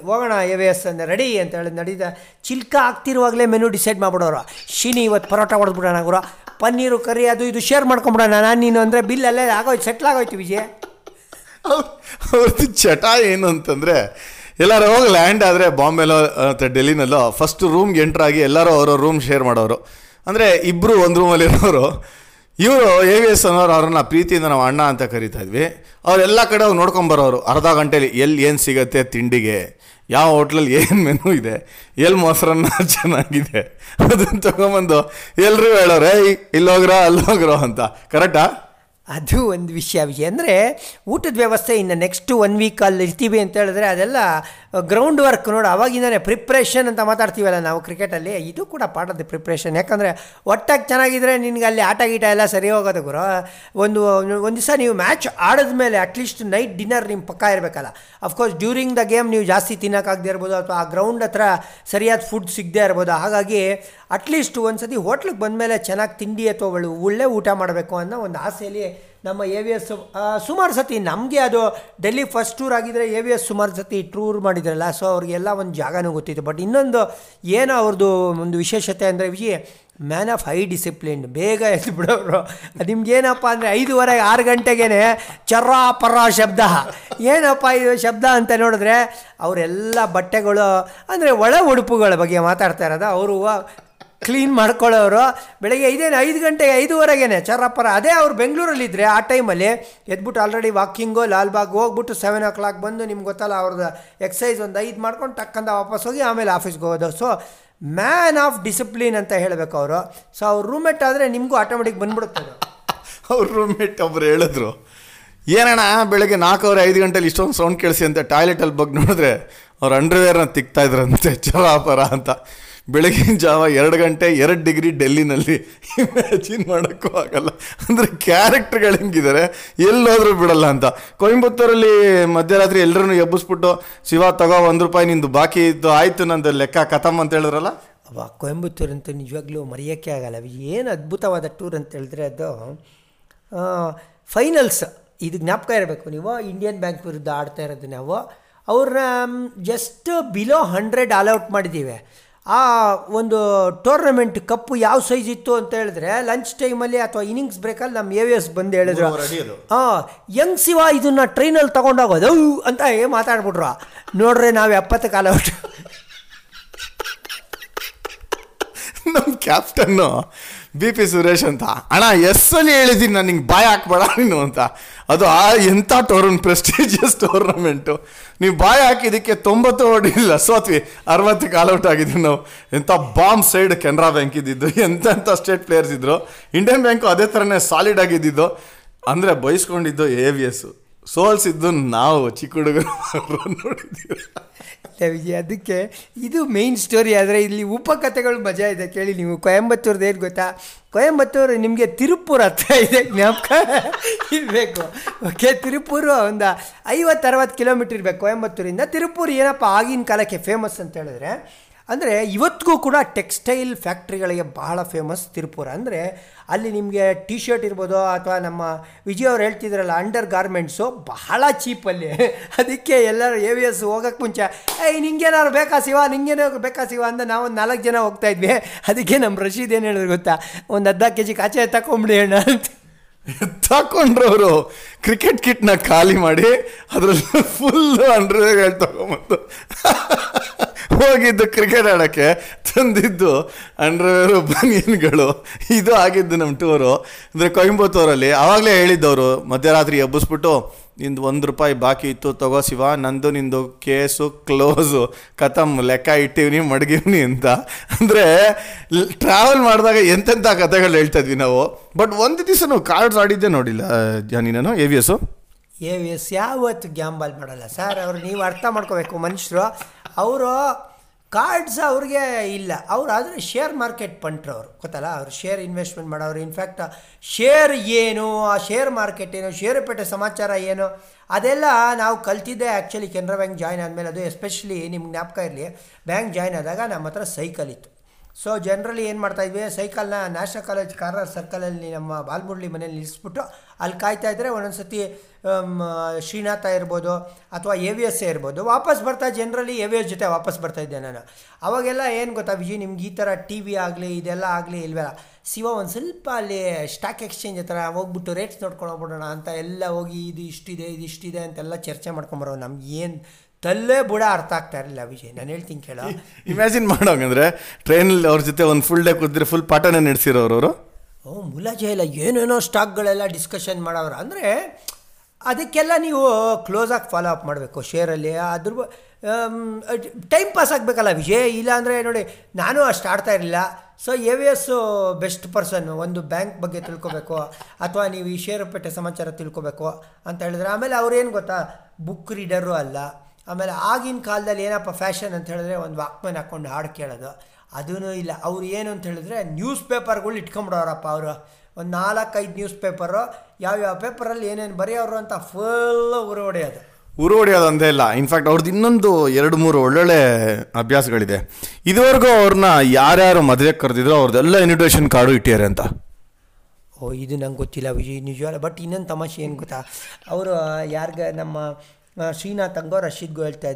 ಹೋಗೋಣ, ಎ ವಿ ಎಸ್ ಅಂದರೆ ರೆಡಿ ಅಂತ ಹೇಳಿ ನಡೀದ ಚಿಲ್ಕ ಆಗ್ತಿರುವಾಗಲೇ ಮೆನು ಡಿಸೈಡ್ ಮಾಡ್ಬಿಡೋರು. ಶಿಣಿ, ಇವತ್ತು ಪರೋಟ ಹೊಡೆದ್ಬಿಡೋಣ ಗುರು. ಪನ್ನೀರು ಕರಿ, ಅದು ಇದು ಶೇರ್ ಮಾಡ್ಕೊಂಬಿಡೋಣ ನಾನು ನೀನು ಅಂದರೆ ಬಿಲ್ ಅಲ್ಲೇ ಆಗೋಯ್ತು ಸೆಟ್ಲ್ ಆಗೋಯ್ತು ವಿಜಯ್. ಅವ್ರ್- ಅವ್ರದ್ದು ಚಟ ಏನು ಅಂತಂದರೆ ಎಲ್ಲರೂ ಹೋಗಿ ಲ್ಯಾಂಡ್ ಆದರೆ ಬಾಂಬೆಲೋ ಮತ್ತು ಡೆಲ್ಲಿನಲ್ಲೋ ಫಸ್ಟ್ ರೂಮ್ಗೆ ಎಂಟ್ರಾಗಿ ಎಲ್ಲರೂ ಅವರ ರೂಮ್ ಶೇರ್ ಮಾಡೋರು. ಅಂದರೆ ಇಬ್ಬರು ಒಂದು ರೂಮಲ್ಲಿ ಇರೋರು. ಇವರು ಎ ವಿ ಎಸ್ ಅನ್ನೋರು ಅವ್ರನ್ನ ಪ್ರೀತಿಯಿಂದ ನಾವು ಅಣ್ಣ ಅಂತ ಕರಿತಾ ಇದ್ವಿ. ಅವರೆಲ್ಲ ಕಡೆ ಅವ್ರು ನೋಡ್ಕೊಂಬರೋರು ಅರ್ಧ ಗಂಟೆಲಿ ಎಲ್ಲಿ ಏನು ಸಿಗತ್ತೆ ತಿಂಡಿಗೆ? ಯಾವ ಹೋಟ್ಲಲ್ಲಿ ಏನು ಮೆನು ಇದೆ? ಎಲ್ಲಿ ಮೊಸರನ್ನ [laughs] ಚೆನ್ನಾಗಿದೆ? ಅದನ್ನು ತಗೊಂಬಂದು ಎಲ್ಲರೂ ಹೇಳೋರು, ಏಯ್, ಇಲ್ಲೋಗ್ರೋ, ಅಲ್ಲೋಗ್ರೋ ಅಂತ. ಕರೆಕ್ಟಾ ಅದು ಒಂದು ವಿಷಯ. ವಿಷಯ ಅಂದರೆ ಊಟದ ವ್ಯವಸ್ಥೆ ಇನ್ನು ನೆಕ್ಸ್ಟ್ ಒನ್ ವೀಕಲ್ಲಿ ಇರ್ತೀವಿ ಅಂತ ಹೇಳಿದ್ರೆ ಅದೆಲ್ಲ ಗ್ರೌಂಡ್ ವರ್ಕ್ ನೋಡು, ಅವಾಗಿಂದನೇ ಪ್ರಿಪ್ರೇಷನ್ ಅಂತ ಮಾತಾಡ್ತೀವಲ್ಲ ನಾವು ಕ್ರಿಕೆಟಲ್ಲಿ ಇದು ಕೂಡ ಪಾರ್ಟ್ ಆಫ್ ದಿ ಪ್ರಿಪ್ರೇಷನ್ ಯಾಕಂದರೆ ಒಟ್ಟಾಗಿ ಚೆನ್ನಾಗಿದ್ದರೆ ನಿನಗೆ ಅಲ್ಲಿ ಆಟ ಗೀಟ ಎಲ್ಲ ಸರಿ ಹೋಗೋದು ಗುರು. ಒಂದು ಒಂದು ದಿವಸ ನೀವು ಮ್ಯಾಚ್ ಆಡಿದ ಮೇಲೆ ಅಟ್ಲೀಸ್ಟ್ ನೈಟ್ ಡಿನ್ನರ್ ನಿಮ್ಮ ಪಕ್ಕ ಇರಬೇಕಲ್ಲ. ಅಫ್ಕೋರ್ಸ್ ಡ್ಯೂರಿಂಗ್ ದ ಗೇಮ್ ನೀವು ಜಾಸ್ತಿ ತಿನ್ನೋಕ್ಕಾಗದೇ ಇರ್ಬೋದು, ಅಥವಾ ಆ ಗ್ರೌಂಡ್ ಹತ್ರ ಸರಿಯಾದ ಫುಡ್ ಸಿಗದೇ ಇರ್ಬೋದು. ಹಾಗಾಗಿ ಅಟ್ಲೀಸ್ಟ್ ಒಂದು ಸತಿ ಹೋಟ್ಲಿಗೆ ಬಂದಮೇಲೆ ಚೆನ್ನಾಗಿ ತಿಂಡಿ ಅಥವಾ ಒಳ್ಳೆ ಊಟ ಮಾಡಬೇಕು ಅನ್ನೋ ಒಂದು ಆಸೆಯಲ್ಲಿ ನಮ್ಮ ಎ ವಿ ಎಸ್ ಸುಮಾರು ಸತಿ ನಮಗೆ ಅದು ಡೆಲ್ಲಿ ಫಸ್ಟ್ ಟೂರ್ ಆಗಿದ್ದರೆ ಎ ವಿ ಎಸ್ ಸುಮಾರು ಸತಿ ಟೂರ್ ಮಾಡಿದ್ರಲ್ಲ ಸೊ ಅವ್ರಿಗೆಲ್ಲ ಒಂದು ಜಾಗನೂ ಗೊತ್ತಿತ್ತು. ಬಟ್ ಇನ್ನೊಂದು ಏನೋ ಅವ್ರದ್ದು ಒಂದು ವಿಶೇಷತೆ ಅಂದರೆ, Viji man of high discipline ಬೇಗ ಎದ್ದು ಬಿಡೋರು. ನಿಮ್ಗೇನಪ್ಪ ಅಂದರೆ ಐದುವರೆ ಆರು ಗಂಟೆಗೇ ಚರ ಪರ ಶಬ್ದ. ಏನಪ್ಪ ಇದು ಶಬ್ದ ಅಂತ ನೋಡಿದ್ರೆ, ಅವರೆಲ್ಲ ಬಟ್ಟೆಗಳು ಅಂದರೆ ಒಳ ಉಡುಪುಗಳ ಬಗ್ಗೆ ಮಾತಾಡ್ತಾ ಇರೋದು. ಅವರು ಕ್ಲೀನ್ ಮಾಡ್ಕೊಳ್ಳೋರು. ಬೆಳಗ್ಗೆ ಐದೇನು, ಐದು ಗಂಟೆಗೆ ಐದುವರೆಗೇನೆ ಚರಪ್ಪರ, ಅದೇ ಅವ್ರು ಬೆಂಗಳೂರಲ್ಲಿದ್ದರೆ ಆ ಟೈಮಲ್ಲಿ ಎದ್ಬಿಟ್ಟು ಆಲ್ರೆಡಿ ವಾಕಿಂಗು ಲಾಲ್ಬಾಗ್ ಹೋಗ್ಬಿಟ್ಟು ಸೆವೆನ್ ಓ ಕ್ಲಾಕ್ ಬಂದು ನಿಮ್ಗೆ ಗೊತ್ತಲ್ಲ ಅವ್ರದ್ದು ಎಕ್ಸಸೈಸ್ ಒಂದು ಐದು ಮಾಡ್ಕೊಂಡು ಟಕ್ಕಂದ ವಾಪಸ್ ಹೋಗಿ ಆಮೇಲೆ ಆಫೀಸ್ಗೆ ಹೋಗೋದು. ಸೊ ಮ್ಯಾನ್ ಆಫ್ ಡಿಸಿಪ್ಲಿನ್ ಅಂತ ಹೇಳಬೇಕು ಅವರು. ಸೊ ಅವ್ರ ರೂಮ್ಮೇಟ್ ಆದರೆ ನಿಮಗೂ ಆಟೋಮೆಟಿಕ್ ಬಂದ್ಬಿಡುತ್ತೆ [laughs] ಅವ್ರ ರೂಮ್ಮೇಟ್ ಒಬ್ರು ಹೇಳಿದ್ರು, ಏನಣ್ಣ, ಬೆಳಗ್ಗೆ ನಾಲ್ಕೂವರೆ, ಐದು ಗಂಟೆಲಿ ಇಷ್ಟೊಂದು ಸೌಂಡ್ ಕೇಳಿಸಿ ಅಂತ ಟಾಯ್ಲೆಟಲ್ಲಿ ಬಗ್ಗೆ ನೋಡಿದ್ರೆ ಅವ್ರು ಅಂಡರ್ವೇರ್ನ ತಿಕ್ತಾ ಇದ್ರಂತೆ ಚಲಾಪರ ಅಂತ. ಬೆಳಗಿನ ಜಾವ ಎರಡು ಗಂಟೆ ಎರಡು ಡಿಗ್ರಿ ಡೆಲ್ಲಿನಲ್ಲಿ ಇಮ್ಯಾಜಿನ್ ಮಾಡೋಕ್ಕೂ ಆಗಲ್ಲ. ಅಂದರೆ ಕ್ಯಾರೆಕ್ಟರ್ಗಳು ಹೆಂಗಿದ್ದಾರೆ ಎಲ್ಲೋದ್ರೂ ಬಿಡಲ್ಲ ಅಂತ. ಕೊಯಂಬತ್ತೂರಲ್ಲಿ ಮಧ್ಯರಾತ್ರಿ ಎಲ್ಲರೂ ಎಬ್ಬಿಸ್ಬಿಟ್ಟು, ಶಿವ ತಗೋ ಒಂದು ರೂಪಾಯಿ ನಿಂದು ಬಾಕಿ ಇದ್ದು ಆಯಿತು ನಂದು ಲೆಕ್ಕ ಕಥಮ್ ಅಂತ ಹೇಳಿದ್ರಲ್ಲ? ಅವ ಕೊಯಂಬತ್ತೂರು ಅಂತೂ ನಿಜವಾಗ್ಲೂ ಮರೆಯೋಕ್ಕೆ ಆಗಲ್ಲ. ಏನು ಅದ್ಭುತವಾದ ಟೂರ್ ಅಂತ ಹೇಳಿದ್ರೆ ಅದು ಫೈನಲ್ಸ್ ಇದು ಜ್ಞಾಪಕ ಇರಬೇಕು. ನೀವು ಇಂಡಿಯನ್ ಬ್ಯಾಂಕ್ ವಿರುದ್ಧ ಆಡ್ತಾ ಇರೋದು ನಾವು. ಅವ್ರನ್ನ ಜಸ್ಟ್ ಬಿಲೋ ಹಂಡ್ರೆಡ್ ಆಲ್ಔಟ್ ಮಾಡಿದ್ದೀವಿ. ಆ ಒಂದು ಟೂರ್ನಮೆಂಟ್ ಕಪ್ಪು ಯಾವ ಸೈಜ್ ಇತ್ತು ಅಂತ ಹೇಳಿದ್ರೆ ಲಂಚ್ ಟೈಮಲ್ಲಿ ಅಥವಾ ಇನಿಂಗ್ಸ್ ಬ್ರೇಕಲ್ಲಿ ನಮ್ಮ ಎ ವಿ ಎಸ್ ಬಂದು ಹೇಳಿದ್ರು. ಹಾಂ ಯಂಗ್ ಶಿವ ಇದನ್ನ ಟ್ರೈನಲ್ಲಿ ತಗೊಂಡೋಗೋದು ಅಂತ ಏ ಮಾತಾಡ್ಬಿಟ್ರು. ನೋಡ್ರಿ ನಾವು ಎಪ್ಪತ್ತು ಕಾಲ ನಮ್ಮ ಕ್ಯಾಪ್ಟನ್ನು ಬಿ ಪಿ ಸುರೇಶ್ ಅಂತ. ಅಣ್ಣ ಎಸ್ಸಲ್ಲಿ ಹೇಳಿದ್ದೀನಿ ನಾನು ನಿಂಗೆ ಬಾಯ್ ಹಾಕ್ಬೇಡ ನೀನು ಅಂತ. ಅದು ಆ ಎಂಥ ಟೋರ್ನ್ ಪ್ರೆಸ್ಟೀಜಿಯಸ್ ಟೂರ್ನಮೆಂಟು ನೀವು ಬಾಯ್ ಹಾಕಿದ್ದಕ್ಕೆ ತೊಂಬತ್ತು ಹೊಡಿಲ್ಲ ಸೋತ್ವಿ ಅರವತ್ತಕ್ಕೆ ಆಲ್ಔಟ್ ಆಗಿದ್ವಿ ನಾವು. ಎಂಥ ಬಾಂಬ್ ಸೈಡ್ ಕೆನರಾ ಬ್ಯಾಂಕ್ ಇದ್ದಿದ್ದು. ಎಂಥ ಸ್ಟೇಟ್ ಪ್ಲೇಯರ್ಸ್ ಇದ್ದರು ಇಂಡಿಯನ್ ಬ್ಯಾಂಕು ಅದೇ ಥರನೇ ಸಾಲಿಡ್ ಆಗಿದ್ದಿದ್ದು. ಅಂದರೆ ಬಯಸ್ಕೊಂಡಿದ್ದು ಎ ವಿ ಎಸ್ಸು ಸೋಲ್ಸಿದ್ದು ನಾವು, ಚಿಕ್ಕ ಹುಡುಗರು. [laughs] ನೋಡಿದ್ದೀವಿ ವಿಜಯ್ ಅದಕ್ಕೆ ಇದು ಮೇಯ್ನ್ ಸ್ಟೋರಿ ಆದರೆ ಇಲ್ಲಿ ಉಪಕಥೆಗಳು ಮಜಾ ಇದೆ ಕೇಳಿ ನೀವು. ಕೊಯಂಬತ್ತೂರ್ದು ಏನು ಗೊತ್ತಾ? ಕೊಯಂಬತ್ತೂರು ನಿಮಗೆ ತಿರುಪೂರ್ ಹತ್ರ ಇದೆ ಜ್ಞಾಪಕ? ಇರಬೇಕು. ಓಕೆ ತಿರುಪೂರು ಒಂದು ಐವತ್ತು ಅರವತ್ತು ಕಿಲೋಮೀಟ್ರ್ ಇರಬೇಕು ಕೊಯಂಬತ್ತೂರಿಂದ. ತಿರುಪೂರು ಏನಪ್ಪ ಆಗಿನ ಕಾಲಕ್ಕೆ ಫೇಮಸ್ ಅಂತ ಹೇಳಿದ್ರೆ ಅಂದರೆ ಇವತ್ತಿಗೂ ಕೂಡ ಟೆಕ್ಸ್ಟೈಲ್ ಫ್ಯಾಕ್ಟ್ರಿಗಳಿಗೆ ಬಹಳ ಫೇಮಸ್ ತಿರುಪುರ. ಅಂದರೆ ಅಲ್ಲಿ ನಿಮಗೆ ಟಿ ಶರ್ಟ್ ಇರ್ಬೋದು ಅಥವಾ ನಮ್ಮ ವಿಜಯ್ ಅವ್ರು ಹೇಳ್ತಿದ್ರಲ್ಲ ಅಂಡರ್ ಗಾರ್ಮೆಂಟ್ಸು ಬಹಳ ಚೀಪಲ್ಲಿ ಅದಕ್ಕೆ ಎಲ್ಲರೂ ಎ ವಿ ಎಸ್ ಹೋಗೋಕ್ಕೆ ಮುಂಚೆ, ಏಯ್, ನಿಂಗೇನಾದ್ರು ಬೇಕಾ ಶಿವ? ನಿಂಗೇನಾದ್ರು ಬೇಕಾ ಶಿವ? ಅಂತ ನಾವು ಒಂದು ನಾಲ್ಕು ಜನ ಹೋಗ್ತಾ ಇದ್ವಿ. ಅದಕ್ಕೆ ನಮ್ಮ ರಶೀದ್ ಏನು ಹೇಳಿದ್ರು ಗೊತ್ತಾ? ಒಂದು ಅರ್ಧ ಕೆ ಜಿ ಕಾಚೆ ತಗೊಂಬಿಡಿ ಅಣ್ಣ. ಅಂತ. ತಕೊಂಡ್ರು ಅವರು ಕ್ರಿಕೆಟ್ ಕಿಟ್ನ ಖಾಲಿ ಮಾಡಿ ಅದರಲ್ಲಿ ಫುಲ್ ಅಂಡ್ರೆ ತಗೊಂಬಂದು. ಹೋಗಿದ್ದು ಕ್ರಿಕೆಟ್ ಆಡೋಕ್ಕೆ ತಂದಿದ್ದು ಅಂಡರ್ವೇರು ಬನಿಯನ್ಗಳು ಇದು ಆಗಿದ್ದು ನಮ್ಮ ಟೂರು ಅಂದರೆ ಕೊಯಂಬತ್ತೂರಲ್ಲಿ ಆವಾಗಲೇ ಹೇಳಿದ್ದವರು, ಮಧ್ಯರಾತ್ರಿ ಎಬ್ಬಿಸ್ಬಿಟ್ಟು, ನಿಂದು ಒಂದು ರೂಪಾಯಿ ಬಾಕಿ ಇತ್ತು, ತಗೋ ಶಿವ, ನಂದು ನಿಂದು ಕೇಸು ಕ್ಲೋಸು ಕಥಮ್ ಲೆಕ್ಕ ಇಟ್ಟಿವ್ನಿ, ಮಡಗಿವ್ನಿ ಅಂತ. ಅಂದರೆ ಟ್ರಾವೆಲ್ ಮಾಡಿದಾಗ ಎಂತೆಂಥ ಕಥೆಗಳು ಹೇಳ್ತಾ ಇದ್ವಿ ನಾವು. ಬಟ್ ಒಂದು ದಿವಸ ನಾವು ಕಾರ್ಡ್ಸ್ ಆಡಿದ್ದೆ ನೋಡಿಲ್ಲ ಜಾನಿ ನಾನು. A V S A V S ಯಾವತ್ತು ಗ್ಯಾಂಬಲ್ ಮಾಡಲ್ಲ? ಸರ್ ಅವ್ರು ನೀವು ಅರ್ಥ ಮಾಡ್ಕೋಬೇಕು, ಮನುಷ್ಯರು. ಅವರು ಕಾರ್ಡ್ಸ್ ಅವ್ರಿಗೆ ಇಲ್ಲ. ಅವ್ರು ಆದರೆ ಶೇರ್ ಮಾರ್ಕೆಟ್ ಪಂಟ್ರು ಅವರು ಗೊತ್ತಲ್ಲ? ಅವ್ರು ಶೇರ್ ಇನ್ವೆಸ್ಟ್ಮೆಂಟ್ ಮಾಡೋರು. ಇನ್ಫ್ಯಾಕ್ಟ್ ಶೇರ್ ಏನು? ಆ ಶೇರ್ ಮಾರ್ಕೆಟ್ ಏನು? ಷೇರುಪೇಟೆ ಸಮಾಚಾರ ಏನು? ಅದೆಲ್ಲ ನಾವು ಕಲ್ತಿದ್ದೆ ಆ್ಯಕ್ಚುಲಿ ಕೆನರಾ ಬ್ಯಾಂಕ್ ಜಾಯ್ನ್ ಆದಮೇಲೆ. ಅದು ಎಸ್ಪೆಷಲಿ ನಿಮ್ಗೆ ಜ್ಞಾಪಕ ಇರಲಿ. ಬ್ಯಾಂಕ್ ಜಾಯ್ನ್ ಆದಾಗ ನಮ್ಮ ಹತ್ರ ಸೈಕಲ್ ಇತ್ತು. ಸೊ ಜನರಲಿ ಏನು ಮಾಡ್ತಾಯಿದ್ವಿ ಸೈಕಲ್ನ ನ್ಯಾಷನಲ್ ಕಾಲೇಜ್ ಕಾರ್ನರ್ ಸರ್ಕಲಲ್ಲಿ ನಮ್ಮ ಬಾಲ್ಮುರಳಿ ಮನೇಲಿ ನಿಲ್ಲಿಸ್ಬಿಟ್ಟು ಅಲ್ಲಿ ಕಾಯ್ತಾ ಇದ್ದರೆ ಒಂದೊಂದು ಸತಿ ಶ್ರೀನಾಥ ಇರ್ಬೋದು ಅಥವಾ ಎ ವಿ ಎಸ್ ಇರ್ಬೋದು. ವಾಪಸ್ ಬರ್ತಾ ಜನರಲಿ ಎ ವಿ ಎಸ್ ಜೊತೆ ವಾಪಸ್ ಬರ್ತಾಯಿದ್ದೆ ನಾನು. ಅವಾಗೆಲ್ಲ ಏನು ಗೊತ್ತಾ ವಿಜಿ, ನಿಮ್ಗೆ ಈ ಥರ ಟಿ ವಿ ಆಗಲಿ, ಇದೆಲ್ಲ ಆಗಲಿ ಇಲ್ವಲ್ಲ? ಶಿವ ಒಂದು ಸ್ವಲ್ಪ ಅಲ್ಲಿ ಸ್ಟಾಕ್ ಎಕ್ಸ್ಚೇಂಜ್ ಹತ್ರ ಹೋಗ್ಬಿಟ್ಟು ರೇಟ್ಸ್ ನೋಡ್ಕೊಂಡು ಹೋಗ್ಬಿಡೋಣ ಅಂತ ಎಲ್ಲ ಹೋಗಿ, ಇದು ಇಷ್ಟಿದೆ ಇದು ಇಷ್ಟಿದೆ ಅಂತೆಲ್ಲ ಚರ್ಚೆ ಮಾಡ್ಕೊಂಬರೋ ನಮ್ಗೆ ಏನು ತಲ್ಲೇ ಬುಡ ಅರ್ಥ ಆಗ್ತಾ ಇರಲಿಲ್ಲ ವಿಜಯ್ ನಾನು ಹೇಳ್ತೀನಿ ಕೇಳೋ. ಇಮ್ಯಾಜಿನ್ ಮಾಡೋಂಗಂದ್ರೆ ಟ್ರೈನಲ್ಲಿ ಅವ್ರ ಜೊತೆ ಒಂದು ಫುಲ್ ಡೇ ಕೂತಿದ್ರೆ ಫುಲ್ ಪಾಠನೇ ನಡೆಸಿರೋರು ಅವರು? ಓ ಮುಲಾಜೆ ಇಲ್ಲ. ಏನೇನೋ ಸ್ಟಾಕ್ಗಳೆಲ್ಲ ಡಿಸ್ಕಷನ್ ಮಾಡೋರು ಅಂದರೆ ಅದಕ್ಕೆಲ್ಲ ನೀವು ಕ್ಲೋಸಾಗಿ ಫಾಲೋ ಅಪ್ ಮಾಡಬೇಕು ಶೇರಲ್ಲಿ ಅದ್ರ ಟೈಮ್ ಪಾಸ್ ಆಗಬೇಕಲ್ಲ ವಿಜಯ್ ಇಲ್ಲ ಅಂದರೆ ನೋಡಿ ನಾನು ಅಷ್ಟು ಆಡ್ತಾ ಇರಲಿಲ್ಲ. So A V S best person ಒಂದು ಬ್ಯಾಂಕ್ ಬಗ್ಗೆ ತಿಳ್ಕೊಬೇಕು. ಅಥವಾ ನೀವು ಈ ಷೇರುಪೇಟೆ ಸಮಾಚಾರ ತಿಳ್ಕೊಬೇಕು ಅಂತ ಹೇಳಿದ್ರೆ. ಆಮೇಲೆ ಅವ್ರೇನು ಗೊತ್ತಾ? ಬುಕ್ ರೀಡರು ಅಲ್ಲ. ಆಮೇಲೆ ಆಗಿನ ಕಾಲದಲ್ಲಿ ಏನಪ್ಪ ಫ್ಯಾಷನ್ ಅಂತ ಹೇಳಿದ್ರೆ ಒಂದು ವಾಕ್ಮನ್ ಹಾಕ್ಕೊಂಡು ಹಾಡು ಕೇಳೋದು. ಅದೂ ಇಲ್ಲ. ಅವ್ರು ಏನು ಅಂತ ಹೇಳಿದ್ರೆ ನ್ಯೂಸ್ ಪೇಪರ್ಗಳು ಇಟ್ಕೊಂಬಿಡೋರಪ್ಪ ಅವರು. ಒಂದು ನಾಲ್ಕೈದು ನ್ಯೂಸ್ ಪೇಪರು ಯಾವ್ಯಾವ ಪೇಪರಲ್ಲಿ ಏನೇನು ಬರೆಯೋರು ಅಂತ ಫುಲ್ ಉರು ಹೊಡೆಯೋದು ಉರು ಹೊಡೆಯೋದು ಅಂದೇ ಇಲ್ಲ. ಇನ್ಫ್ಯಾಕ್ಟ್ ಅವ್ರದ್ದು ಇನ್ನೊಂದು ಎರಡು ಮೂರು ಒಳ್ಳೊಳ್ಳೆ ಅಭ್ಯಾಸಗಳಿದೆ. ಇದುವರೆಗೂ ಅವ್ರನ್ನ ಯಾರ್ಯಾರು ಮದುವೆಗೆ ಕರೆದಿದ್ರು ಅವ್ರದ್ದೆಲ್ಲ ಇನ್ವಿಟೇಷನ್ ಕಾರ್ಡು ಇಟ್ಟಿದ್ದಾರೆ ಅಂತ. ಓ ಇದು ನಂಗೆ ಗೊತ್ತಿಲ್ಲ ವಿಜಯ್ ನಿಜವಲ್ಲ ಬಟ್ ಇನ್ನೊಂದು ತಮಾಷೆ ಏನು ಗೊತ್ತಾ? ಅವರು ಯಾರಿಗೆ ನಮ್ಮ ಶ್ರೀನಾಥ್ ತಂಗೋ ರಶೀದ್ಗೋ ಹೇಳ್ತಾ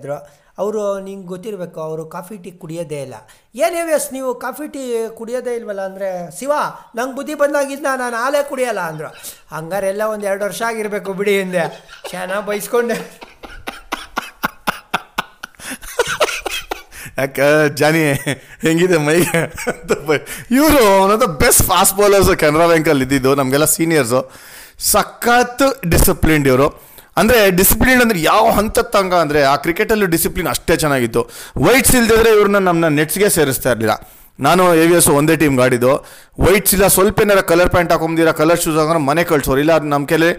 ಅವರು ನಿಂಗೆ ಗೊತ್ತಿರಬೇಕು, ಅವರು ಕಾಫಿ ಟೀ ಕುಡಿಯೋದೇ ಇಲ್ಲ. ಏನೇ ವ್ಯಸ್ ನೀವು? ಕಾಫಿ ಟೀ ಕುಡಿಯೋದೇ ಇಲ್ವಲ್ಲ ಅಂದರೆ, ಶಿವ, ನಂಗೆ ಬುದ್ಧಿ ಬಂದಾಗಿದ್ದ ನಾನು ಹಾಲೇ ಕುಡಿಯಲ್ಲ ಅಂದರು. ಹಂಗಾರೆ ಎಲ್ಲ ಒಂದು ಎರಡು ವರ್ಷ ಆಗಿರಬೇಕು ಬಿಡಿ ಹಿಂದೆ. ಚೆನ್ನಾಗಿ ಬೈಸ್ಕೊಂಡೆ. ಯಾಕೆ, ಜಾನಿ, ಹೆಂಗಿದೆ ಮೈ? ಇವರು one of the best fast bowlers Canara ಬ್ಯಾಂಕಲ್ಲಿ ಇದ್ದಿದ್ದು, ನಮಗೆಲ್ಲ ಸೀನಿಯರ್ಸು ಸಖತ್ ಡಿಸಿಪ್ಲಿನ್ಡ್ ಇವರು. ಅಂದರೆ ಡಿಸಿಪ್ಲಿನ್ ಅಂದರೆ ಯಾವ ಹಂತದ ತನಕ ಅಂದರೆ ಆ ಕ್ರಿಕೆಟಲ್ಲೂ ಡಿಸಿಪ್ಲಿನ್ ಅಷ್ಟೇ ಚೆನ್ನಾಗಿತ್ತು. ವೈಟ್ಸ್ ಇಲ್ದಿದ್ರೆ ಇವ್ರನ್ನ ನಮ್ಮನ್ನ ನೆಟ್ಸ್ಗೆ ಸೇರಿಸ್ತಾ ಇರಲಿಲ್ಲ. ನಾನು ಎ ವಿ ಎಸ್ ಒಂದೇ ಟೀಮ್ ಆಡಿದ್ದು. ವೈಟ್ಸ್ ಇಲ್ಲ ಸ್ವಲ್ಪ ಏನಾರ ಕಲರ್ ಪ್ಯಾಂಟ್ ಹಾಕೊಂಡಿರ ಕಲರ್ ಶೂಸ್ ಹಾಕೊಂಡ್ರೆ ಮನೆ ಕಳ್ಸೋರು, ಇಲ್ಲ ನಮ್ಮ ಕೆಲೆ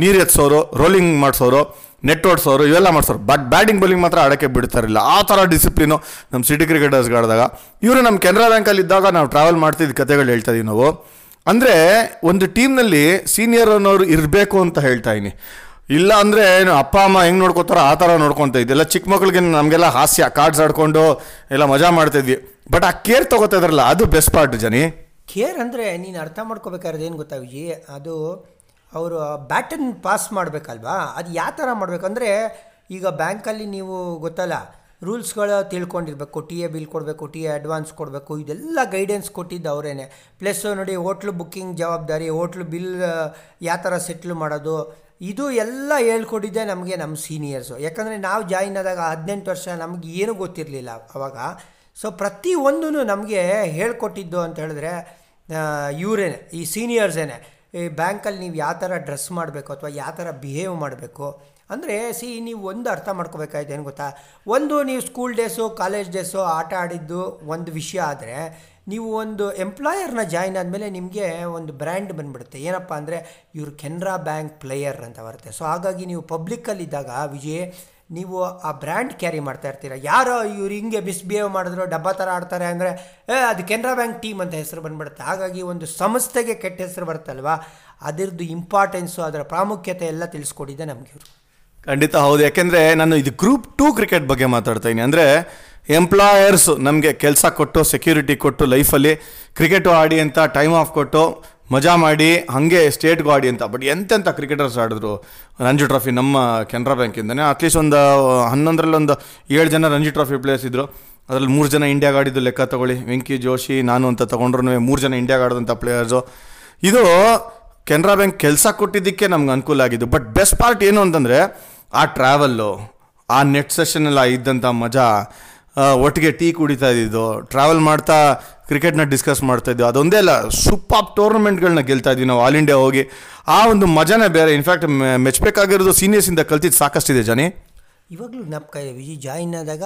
ನೀರು ಎತ್ಸೋರು ರೋಲಿಂಗ್ ಮಾಡಿಸೋರು ನೆಟ್ ಓಡಿಸೋರು, ಇವೆಲ್ಲ ಮಾಡಿಸೋರು. ಬಟ್ ಬ್ಯಾಟಿಂಗ್ ಬೌಲಿಂಗ್ ಮಾತ್ರ ಆಡೋಕ್ಕೆ ಬಿಡ್ತಾರಿಲ್ಲ ಆ ಥರ ಡಿಸಿಪ್ಲಿನು ನಮ್ಮ ಸಿಟಿ ಕ್ರಿಕೆಟರ್ಸ್ ಆಡಿದಾಗ. ಇವರು ನಮ್ಮ ಕೆನರಾ ಬ್ಯಾಂಕಲ್ಲಿ ಇದ್ದಾಗ ನಾವು ಟ್ರಾವೆಲ್ ಮಾಡ್ತಿದ್ದ ಕತೆಗಳು ಹೇಳ್ತಾ ಇದೀವಿ ನಾವು. ಅಂದರೆ ಒಂದು ಟೀಮ್ನಲ್ಲಿ ಸೀನಿಯರ್ ಅನ್ನೋರು ಇರಬೇಕು ಅಂತ ಹೇಳ್ತಾ ಇದೀನಿ. ಇಲ್ಲ ಅಂದರೆ ಏನು ಅಪ್ಪ, ಅಮ್ಮ ಹೆಂಗೆ ನೋಡ್ಕೋತಾರೋ ಆ ಥರ ನೋಡ್ಕೊತ ಇದೆಲ್ಲ ಚಿಕ್ಕ ಮಕ್ಳಿಗೆ ನಮಗೆಲ್ಲ ಹಾಸ್ಯ ಕಾರ್ಡ್ಸ್ ಆಡ್ಕೊಂಡು ಎಲ್ಲ ಮಜಾ ಮಾಡ್ತಿದ್ವಿ ಬಟ್ ಆ ಕೇರ್ ತೊಗೋತಾ ಅದು ಬೆಸ್ಟ್ ಪಾರ್ಟ್ ಜನಿ. ಕೇರ್ ಅಂದರೆ ನೀನು ಅರ್ಥ ಮಾಡ್ಕೋಬೇಕಾದ್ರೆ ಏನು ಗೊತ್ತಾ ವಿಜಿ? ಅದು ಅವರು ಬ್ಯಾಟನ್ ಪಾಸ್ ಮಾಡಬೇಕಲ್ವಾ? ಅದು ಯಾವ ಥರ ಮಾಡಬೇಕಂದ್ರೆ, ಈಗ ಬ್ಯಾಂಕಲ್ಲಿ ನೀವು ಗೊತ್ತಲ್ಲ ರೂಲ್ಸ್ಗಳು ತಿಳ್ಕೊಂಡಿರ್ಬೇಕು. ಟಿ ಎ ಬಿಲ್ ಕೊಡಬೇಕು ಟಿ ಎ ಅಡ್ವಾನ್ಸ್ ಕೊಡಬೇಕು, ಇದೆಲ್ಲ ಗೈಡೆನ್ಸ್ ಕೊಟ್ಟಿದ್ದು ಅವರೇನೆ. ಪ್ಲಸ್ ನೋಡಿ ಹೋಟ್ಲು ಬುಕ್ಕಿಂಗ್ ಜವಾಬ್ದಾರಿ ಹೋಟ್ಲು ಬಿಲ್ ಯಾವ ಥರ ಸೆಟ್ಲ್ ಮಾಡೋದು ಇದು ಎಲ್ಲ ಹೇಳ್ಕೊಟ್ಟಿದ್ದೆ ನಮಗೆ ನಮ್ಮ ಸೀನಿಯರ್ಸು ಯಾಕಂದರೆ ನಾವು ಜಾಯಿನ್ ಆದಾಗ ಹದಿನೆಂಟು ವರ್ಷ ನಮಗೆ ಏನೂ ಗೊತ್ತಿರಲಿಲ್ಲ ಅವಾಗ. ಸೊ ಪ್ರತಿ ಒಂದೂ ನಮಗೆ ಹೇಳ್ಕೊಟ್ಟಿದ್ದು ಅಂತ ಹೇಳಿದ್ರೆ ಇವರೇನೆ, ಈ ಸೀನಿಯರ್ಸೇನೆ ಈ ಬ್ಯಾಂಕಲ್ಲಿ ನೀವು ಯಾವ ಥರ ಡ್ರೆಸ್ ಮಾಡಬೇಕು ಅಥವಾ ಯಾವ ಥರ ಬಿಹೇವ್ ಮಾಡಬೇಕು ಅಂದರೆ, ಸಿ, ನೀವು ಒಂದು ಅರ್ಥ ಮಾಡ್ಕೋಬೇಕಾಯ್ತು ಏನು ಗೊತ್ತಾ? ಒಂದು, ನೀವು ಸ್ಕೂಲ್ ಡೇಸು ಕಾಲೇಜ್ ಡೇಸು ಆಟ ಆಡಿದ್ದು ಒಂದು ವಿಷಯ ಆದರೆ, ನೀವು ಒಂದು ಎಂಪ್ಲಾಯರ್ನ ಜಾಯ್ನ್ ಆದಮೇಲೆ ನಿಮಗೆ ಒಂದು ಬ್ರ್ಯಾಂಡ್ ಬಂದುಬಿಡುತ್ತೆ. ಏನಪ್ಪ ಅಂದರೆ, ಇವರು ಕೆನರಾ ಬ್ಯಾಂಕ್ ಪ್ಲೇಯರ್ ಅಂತ ಬರುತ್ತೆ. ಸೊ ಹಾಗಾಗಿ ನೀವು ಪಬ್ಲಿಕ್ಕಲ್ಲಿದ್ದಾಗ ವಿಜಯ್, ನೀವು ಆ ಬ್ರ್ಯಾಂಡ್ ಕ್ಯಾರಿ ಮಾಡ್ತಾ ಇರ್ತೀರ. ಯಾರೋ ಇವ್ರು ಹಿಂಗೆ ಮಿಸ್ಬಿಹೇವ್ ಮಾಡಿದ್ರು, ಡಬ್ಬ ಥರ ಆಡ್ತಾರೆ ಅಂದರೆ, ಏ, ಅದು ಕೆನರಾ ಬ್ಯಾಂಕ್ ಟೀಮ್ ಅಂತ ಹೆಸರು ಬಂದ್ಬಿಡುತ್ತೆ. ಹಾಗಾಗಿ ಒಂದು ಸಂಸ್ಥೆಗೆ ಕೆಟ್ಟ ಹೆಸರು ಬರುತ್ತಲ್ವ? ಅದರದ್ದು ಇಂಪಾರ್ಟೆನ್ಸು ಅದರ ಪ್ರಾಮುಖ್ಯತೆ ಎಲ್ಲ ತಿಳಿಸ್ಕೊಟ್ಟಿದ್ದೆ ಇವರು. ಖಂಡಿತ ಹೌದು. ಯಾಕೆಂದರೆ ನಾನು ಇದು ಗ್ರೂಪ್ ಟೂ ಕ್ರಿಕೆಟ್ ಬಗ್ಗೆ ಮಾತಾಡ್ತಾ ಇದ್ದೀನಿ. ಅಂದರೆ ಎಂಪ್ಲಾಯರ್ಸ್ ನಮಗೆ ಕೆಲಸ ಕೊಟ್ಟು ಸೆಕ್ಯೂರಿಟಿ ಕೊಟ್ಟು ಲೈಫಲ್ಲಿ ಕ್ರಿಕೆಟು ಆಡಿ ಅಂತ ಟೈಮ್ ಆಫ್ ಕೊಟ್ಟು, ಮಜಾ ಮಾಡಿ, ಹಾಗೆ ಸ್ಟೇಟ್ಗೂ ಆಡಿ ಅಂತ. ಬಟ್ ಎಂತೆಂಥ ಕ್ರಿಕೆಟರ್ಸ್ ಆಡಿದ್ರು? ರಂಜಿ ಟ್ರಾಫಿ ನಮ್ಮ ಕೆನರಾ ಬ್ಯಾಂಕಿಂದನೇ ಅಟ್ಲೀಸ್ಟ್ ಒಂದು ಹನ್ನೊಂದರಲ್ಲೊಂದು ಏಳು ಜನ ರಂಜಿ ಟ್ರಾಫಿ ಪ್ಲೇಯರ್ಸ್ ಇದ್ದರು ಅದರಲ್ಲಿ ಮೂರು ಜನ ಇಂಡಿಯಾಗೆ ಆಡಿದ್ದು ಲೆಕ್ಕ ತಗೊಳ್ಳಿ. ವೆಂಕಿ ಜೋಶಿ ನಾನು ಅಂತ ತೊಗೊಂಡ್ರು ಮೂರು ಜನ ಇಂಡಿಯಾಗೆ ಆಡಿದಂಥ ಪ್ಲೇಯರ್ಸು ಇದು ಕೆನರಾ ಬ್ಯಾಂಕ್ ಕೆಲಸ ಕೊಟ್ಟಿದ್ದಕ್ಕೆ ನಮ್ಗೆ ಅನುಕೂಲ ಆಗಿದ್ದು. ಬಟ್ ಬೆಸ್ಟ್ ಪಾರ್ಟ್ ಏನು ಅಂತಂದರೆ ಆ ಟ್ರಾವೆಲ್ಲು ಆ ನೆಟ್ ಸೆಷನ್ನೆಲ್ಲ ಇದ್ದಂಥ ಮಜಾ ಒಟ್ಟಿಗೆ ಟೀ ಕುಡಿತಾ ಇದ್ದಿದ್ದು ಟ್ರಾವೆಲ್ ಮಾಡ್ತಾ ಕ್ರಿಕೆಟ್ನ ಡಿಸ್ಕಸ್ ಮಾಡ್ತಾ ಅದೊಂದೇ ಅಲ್ಲ ಸೂಪರ್ ಟೂರ್ನಮೆಂಟ್ಗಳನ್ನ ಗೆಲ್ತಾ ಇದ್ವಿ ನಾವು ಆಲ್ ಇಂಡಿಯಾ ಹೋಗಿ. ಆ ಒಂದು ಮಜಾನೇ ಬೇರೆ ಇನ್ಫ್ಯಾಕ್ಟ್ ಮೆಚ್ಚಬೇಕಾಗಿರೋದು ಸೀನಿಯರ್ಸಿಂದ ಕಲ್ತಿದ್ದು ಸಾಕಷ್ಟಿದೆ ಜನಿ. ಇವಾಗಲೂ ಜ್ಞಾಪಕ ಇದೆ ವಿಜಿ ಜಾಯಿನ್ ಆದಾಗ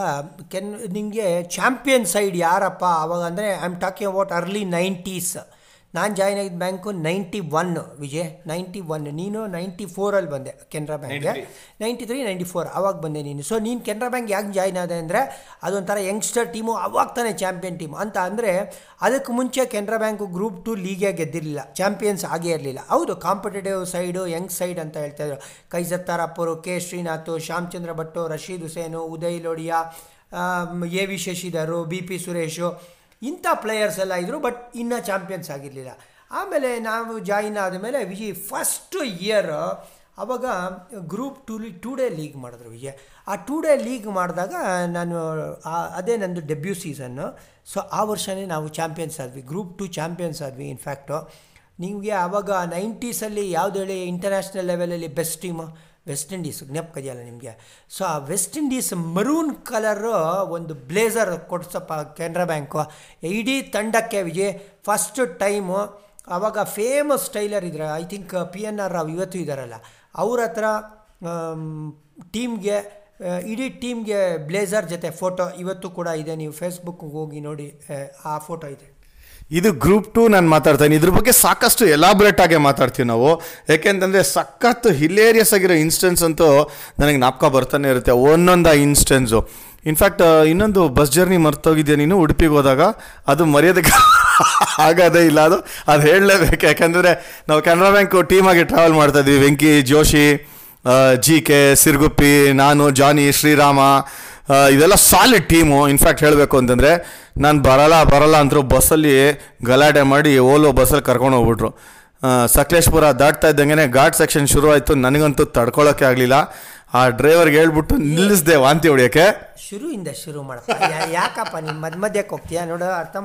ಕೆನ್ ನಿಮಗೆ ಚಾಂಪಿಯನ್ ಸೈಡ್ ಯಾರಪ್ಪ, ಅವಾಗ ಅಂದರೆ I am talking about early nineties ನಾನು ಜಾಯ್ನ್ ಆಗಿದ್ದ bank ninety one Vijay ninety one ನೀನು ನೈಂಟಿ ಫೋರಲ್ಲಿ ಬಂದೆ ಕೆನರಾ ಬ್ಯಾಂಕ್ಗೆ ನೈಂಟಿ ತ್ರೀ ನೈಂಟಿ ಫೋರ್ ಅವಾಗ ಬಂದೆ ನೀನು. ಸೊ ನೀನು ಕೆನರಾ ಬ್ಯಾಂಕ್ ಯಾಕೆ ಜಾಯ್ನ್ ಆದೆ ಅಂದರೆ ಅದೊಂಥರ ಯಂಗ್ಸ್ಟರ್ ಟೀಮು ಅವಾಗ ತಾನೇ ಚಾಂಪಿಯನ್ ಟೀಮ್ ಅಂತ ಅಂದರೆ ಅದಕ್ಕೆ ಮುಂಚೆ ಕೆನರಾ ಬ್ಯಾಂಕು ಗ್ರೂಪ್ ಟು ಲೀಗೇ ಗೆದ್ದಿರಲಿಲ್ಲ ಚಾಂಪಿಯನ್ಸ್ ಆಗೇ ಇರಲಿಲ್ಲ. ಹೌದು ಕಾಂಪಿಟೇಟಿವ್ ಸೈಡು ಯಂಗ್ ಸೈಡ್ ಅಂತ ಹೇಳ್ತಾ ಇದ್ರು. ಕೈಸರ್ ಅಪ್ಪರು K Srinath Shyamchandra Bhat Rasheed Hussain Uday Lodhia A V Shashidhar B P Suresh ಇಂಥ ಪ್ಲೇಯರ್ಸ್ ಎಲ್ಲ ಇದ್ದರು ಬಟ್ ಇನ್ನೂ ಚಾಂಪಿಯನ್ಸ್ ಆಗಿರಲಿಲ್ಲ. ಆಮೇಲೆ ನಾವು ಜಾಯಿನ್ ಆದ ಮೇಲೆ ವಿಜಯ್ ಫಸ್ಟ್ ಇಯರ್ ಅವಾಗ group two two day league ಮಾಡಿದ್ರು ವಿಜಯ್ ಆ ಟೂ ಡೇ ಲೀಗ್ ಮಾಡಿದಾಗ ನಾನು ಅದೇ ನಂದು ಡೆಬ್ಯೂ ಸೀಸನ್ನು ಸೊ ಆ ವರ್ಷವೇ ನಾವು ಚಾಂಪಿಯನ್ಸ್ ಆದ್ವಿ ಗ್ರೂಪ್ ಟು ಚಾಂಪಿಯನ್ಸ್ ಆದ್ವಿ ಇನ್ಫ್ಯಾಕ್ಟು ನಿಮಗೆ ಆವಾಗ ನೈಂಟೀಸಲ್ಲಿ ಯಾವ್ದು ಹೇಳಿ ಇಂಟರ್ನ್ಯಾಷನಲ್ ಲೆವೆಲಲ್ಲಿ ಬೆಸ್ಟ್ ಟೀಮು ವೆಸ್ಟ್ ಇಂಡೀಸ್ ಜ್ಞಾಪಕ ಇದೆಯಲ್ಲ ನಿಮಗೆ? ಸೊ ಆ ವೆಸ್ಟ್ ಇಂಡೀಸ್ ಮರೂನ್ ಕಲರು ಒಂದು ಬ್ಲೇಸರ್ ಕೊಡ್ಸಪ್ಪ ಕೆನರಾ ಬ್ಯಾಂಕು. ಇಡೀ ತಂಡಕ್ಕೆ ವಿಜಯ್ ಫಸ್ಟ್ ಟೈಮು ಆವಾಗ ಫೇಮಸ್ ಟೈಲರ್ ಇದ್ರೆ. I think P N R Rao ಇವತ್ತು ಇದ್ದಾರಲ್ಲ ಅವ್ರ ಹತ್ರ ಟೀಮ್ಗೆ ಇಡೀ ಟೀಮ್ಗೆ ಬ್ಲೇಸರ್ ಜೊತೆ ಫೋಟೋ ಇವತ್ತು ಕೂಡ ಇದೆ. ನೀವು ಫೇಸ್ಬುಕ್ಗೆ ಹೋಗಿ ನೋಡಿ ಆ, ಆ ಫೋಟೋ ಇದೆ. ಇದು ಗ್ರೂಪ್ ಟು ನಾನು ಮಾತಾಡ್ತೀನಿ. ಇದ್ರ ಬಗ್ಗೆ ಸಾಕಷ್ಟು ಎಲಾಬ್ರೇಟ್ ಆಗಿ ಮಾತಾಡ್ತೀವಿ ನಾವು. ಯಾಕೆಂತಂದರೆ ಸಖತ್ ಹಿಲೇರಿಯಸ್ ಆಗಿರೋ ಇನ್ಸ್ಟೆನ್ಸ್ ಅಂತೂ ನನಗೆ ಜ್ಞಾಪಕ ಬರ್ತಾನೆ ಇರುತ್ತೆ. ಒಂದೊಂದು ಇನ್ಸ್ಟೆನ್ಸು ಇನ್ಫ್ಯಾಕ್ಟ್ ಇನ್ನೊಂದು ಬಸ್ ಜರ್ನಿ ಮರ್ತೋಗಿದ್ಯಾ ನೀನು? ಉಡುಪಿಗೆ ಹೋದಾಗ ಅದು ಮರ್ಯಾದಕ್ಕೆ [laughs] ಆಗೋದೇ ಇಲ್ಲ. ಅದು ಅದು ಹೇಳಲೇಬೇಕು. ಯಾಕಂದರೆ ನಾವು ಕೆನರಾ ಬ್ಯಾಂಕ್ ಟೀಮಾಗಿ ಟ್ರಾವೆಲ್ ಮಾಡ್ತಾ ಇದ್ವಿ. ವೆಂಕಿ, ಜೋಶಿ ಜಿ ಕೆ ಸಿರ್ಗುಪ್ಪಿ, ನಾನು, ಜಾನಿ, ಶ್ರೀರಾಮ ಇದೆಲ್ಲ ಸಾಲಿಡ್ ಟೀಮು ಇನ್ಫ್ಯಾಕ್ಟ್ ಹೇಳಬೇಕು ಅಂತಂದರೆ ನಾನು ಬರಲ್ಲ ಬರಲ್ಲ ಅಂದರು ಬಸ್ಸಲ್ಲಿ ಗಲಾಟೆ ಮಾಡಿ ಓಲೋ ಬಸ್ಸಲ್ಲಿ ಕರ್ಕೊಂಡು ಹೋಗ್ಬಿಟ್ರು. ಸಕಲೇಶ್ಪುರ ದಾಟ್ತಾ ಇದ್ದಂಗೆ ಘಾಟ್ ಸೆಕ್ಷನ್ ಶುರು ಆಯಿತು ನನಗಂತೂ ತಡ್ಕೊಳ್ಳೋಕ್ಕೆ ಆಗಲಿಲ್ಲ. ಆ ಡ್ರೈವರ್ಗೆ ಹೇಳ್ಬಿಟ್ಟು ನಿಲ್ಲಿಸ್ದೆ ವಾಂತಿ ಹೊಡಿಯೋಕ್ಕೆ. ಶುರುವಿಂದ ಶುರು ಮಾಡಪ್ಪ. ಯಾಕಪ್ಪ ನೀನು ಮಧ್ಯ ಮಧ್ಯಕ್ಕೆ ಹೋಗ್ತೀಯಾ? ನೋಡು, ಅರ್ಥ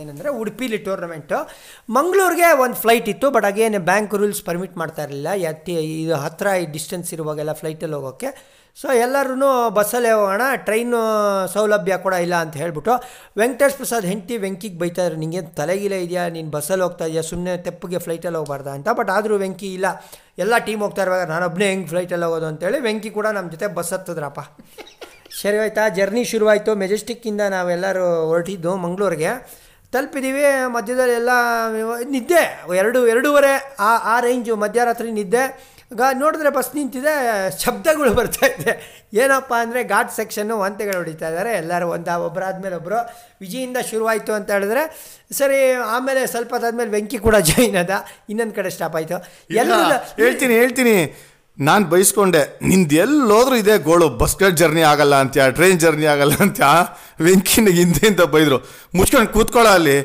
ಏನಂದರೆ, ಉಡುಪಿಲಿ ಟೂರ್ನಮೆಂಟು ಮಂಗಳೂರಿಗೆ ಒಂದು ಫ್ಲೈಟ್ ಇತ್ತು but again bank rules permit ಮಾಡ್ತಾ ಇರಲಿಲ್ಲ. ಯಾಕೆ ಇದು ಹತ್ತಿರ ಡಿಸ್ಟೆನ್ಸ್ ಇರುವಾಗೆಲ್ಲ ಫ್ಲೈಟಲ್ಲಿ ಹೋಗೋಕ್ಕೆ. ಸೊ ಎಲ್ಲರೂ ಬಸ್ಸಲ್ಲೇ ಹೋಗೋಣ, ಟ್ರೈನು ಸೌಲಭ್ಯ ಕೂಡ ಇಲ್ಲ ಅಂತ ಹೇಳ್ಬಿಟ್ಟು, ವೆಂಕಟೇಶ್ ಪ್ರಸಾದ್ ಹೆಂಡತಿ ವೆಂಕಿಗೆ ಬೈತಾರೆ ನಿಂಗೆ ತಲೆಗಿಲೆ ಇದೆಯಾ? ನೀನು ಬಸ್ಸಲ್ಲಿ ಹೋಗ್ತಾ ಇದೆಯಾ? ಸುಮ್ಮನೆ ತೆಪ್ಪಗೆ ಫ್ಲೈಟಲ್ಲಿ ಹೋಗ್ಬಾರ್ದಾ? ಅಂತ. ಬಟ್ ಆದರೂ ವೆಂಕಿ, ಇಲ್ಲ, ಎಲ್ಲ ಟೀಮ್ ಹೋಗ್ತಾ ಇರುವಾಗ ನಾನೊಬ್ಬನೇ ಹೆಂಗೆ ಫ್ಲೈಟಲ್ಲಿ ಹೋಗೋದು? ಅಂತೇಳಿ ವೆಂಕಿ ಕೂಡ ನಮ್ಮ ಜೊತೆ ಬಸ್ ಹತ್ತದ್ರಪ್ಪ. ಸರಿ ಆಯಿತಾ ಜರ್ನಿ ಶುರುವಾಯಿತು. ಮೆಜೆಸ್ಟಿಕ್ಕಿಂದ ನಾವೆಲ್ಲರೂ ಹೊರಟಿದ್ದು ಮಂಗಳೂರಿಗೆ. ತಲುಪಿದ್ದೀವಿ ಮಧ್ಯದಲ್ಲಿ ಎಲ್ಲ ನಿದ್ದೆ. ಎರಡು, ಎರಡೂವರೆ, ಆ ಆ ರೇಂಜು ಮಧ್ಯರಾತ್ರಿ ನಿದ್ದೆ. ಗ ನೋಡಿದ್ರೆ ಬಸ್ ನಿಂತಿದೆ ಶಬ್ದಗಳು ಬರ್ತಾ ಇದೆ. ಏನಪ್ಪ ಅಂದರೆ ಘಾಟ್ ಸೆಕ್ಷನ್ನು ಒಂತೆಗಳು ಹೊಡಿತಾ ಇದ್ದಾರೆ. ಎಲ್ಲರೂ ಒಂದು ಒಬ್ಬರಾದ್ಮೇಲೆ ಒಬ್ಬರು ವಿಜಯಿಂದ ಶುರುವಾಯಿತು ಅಂತ ಹೇಳಿದ್ರೆ ಸರಿ ಆಮೇಲೆ ಸ್ವಲ್ಪ ಅದಾದ್ಮೇಲೆ ವೆಂಕಿ ಕೂಡ ಜಾಯಿನ್ ಅದ. ಇನ್ನೊಂದು ಕಡೆ ಸ್ಟಾಪ್ ಆಯಿತು. ಎಲ್ಲ ಹೇಳ್ತೀನಿ ಹೇಳ್ತೀನಿ. ನಾನು ಬಯಸ್ಕೊಂಡೆ ನಿಂದು ಎಲ್ಲೋದ್ರೂ ಇದೆ ಗೋಳು ಬಸ್ಗಳ ಜರ್ನಿ ಆಗಲ್ಲ ಅಂತ ಟ್ರೈನ್ ಜರ್ನಿ ಆಗಲ್ಲ ಅಂತ ವೆಂಕಿನ ಹಿಂದೆ ಅಂತ ಬೈದರು. ಮುಚ್ಕೊಂಡು ಕೂತ್ಕೊಳ್ಳೋ ಅಲ್ಲಿ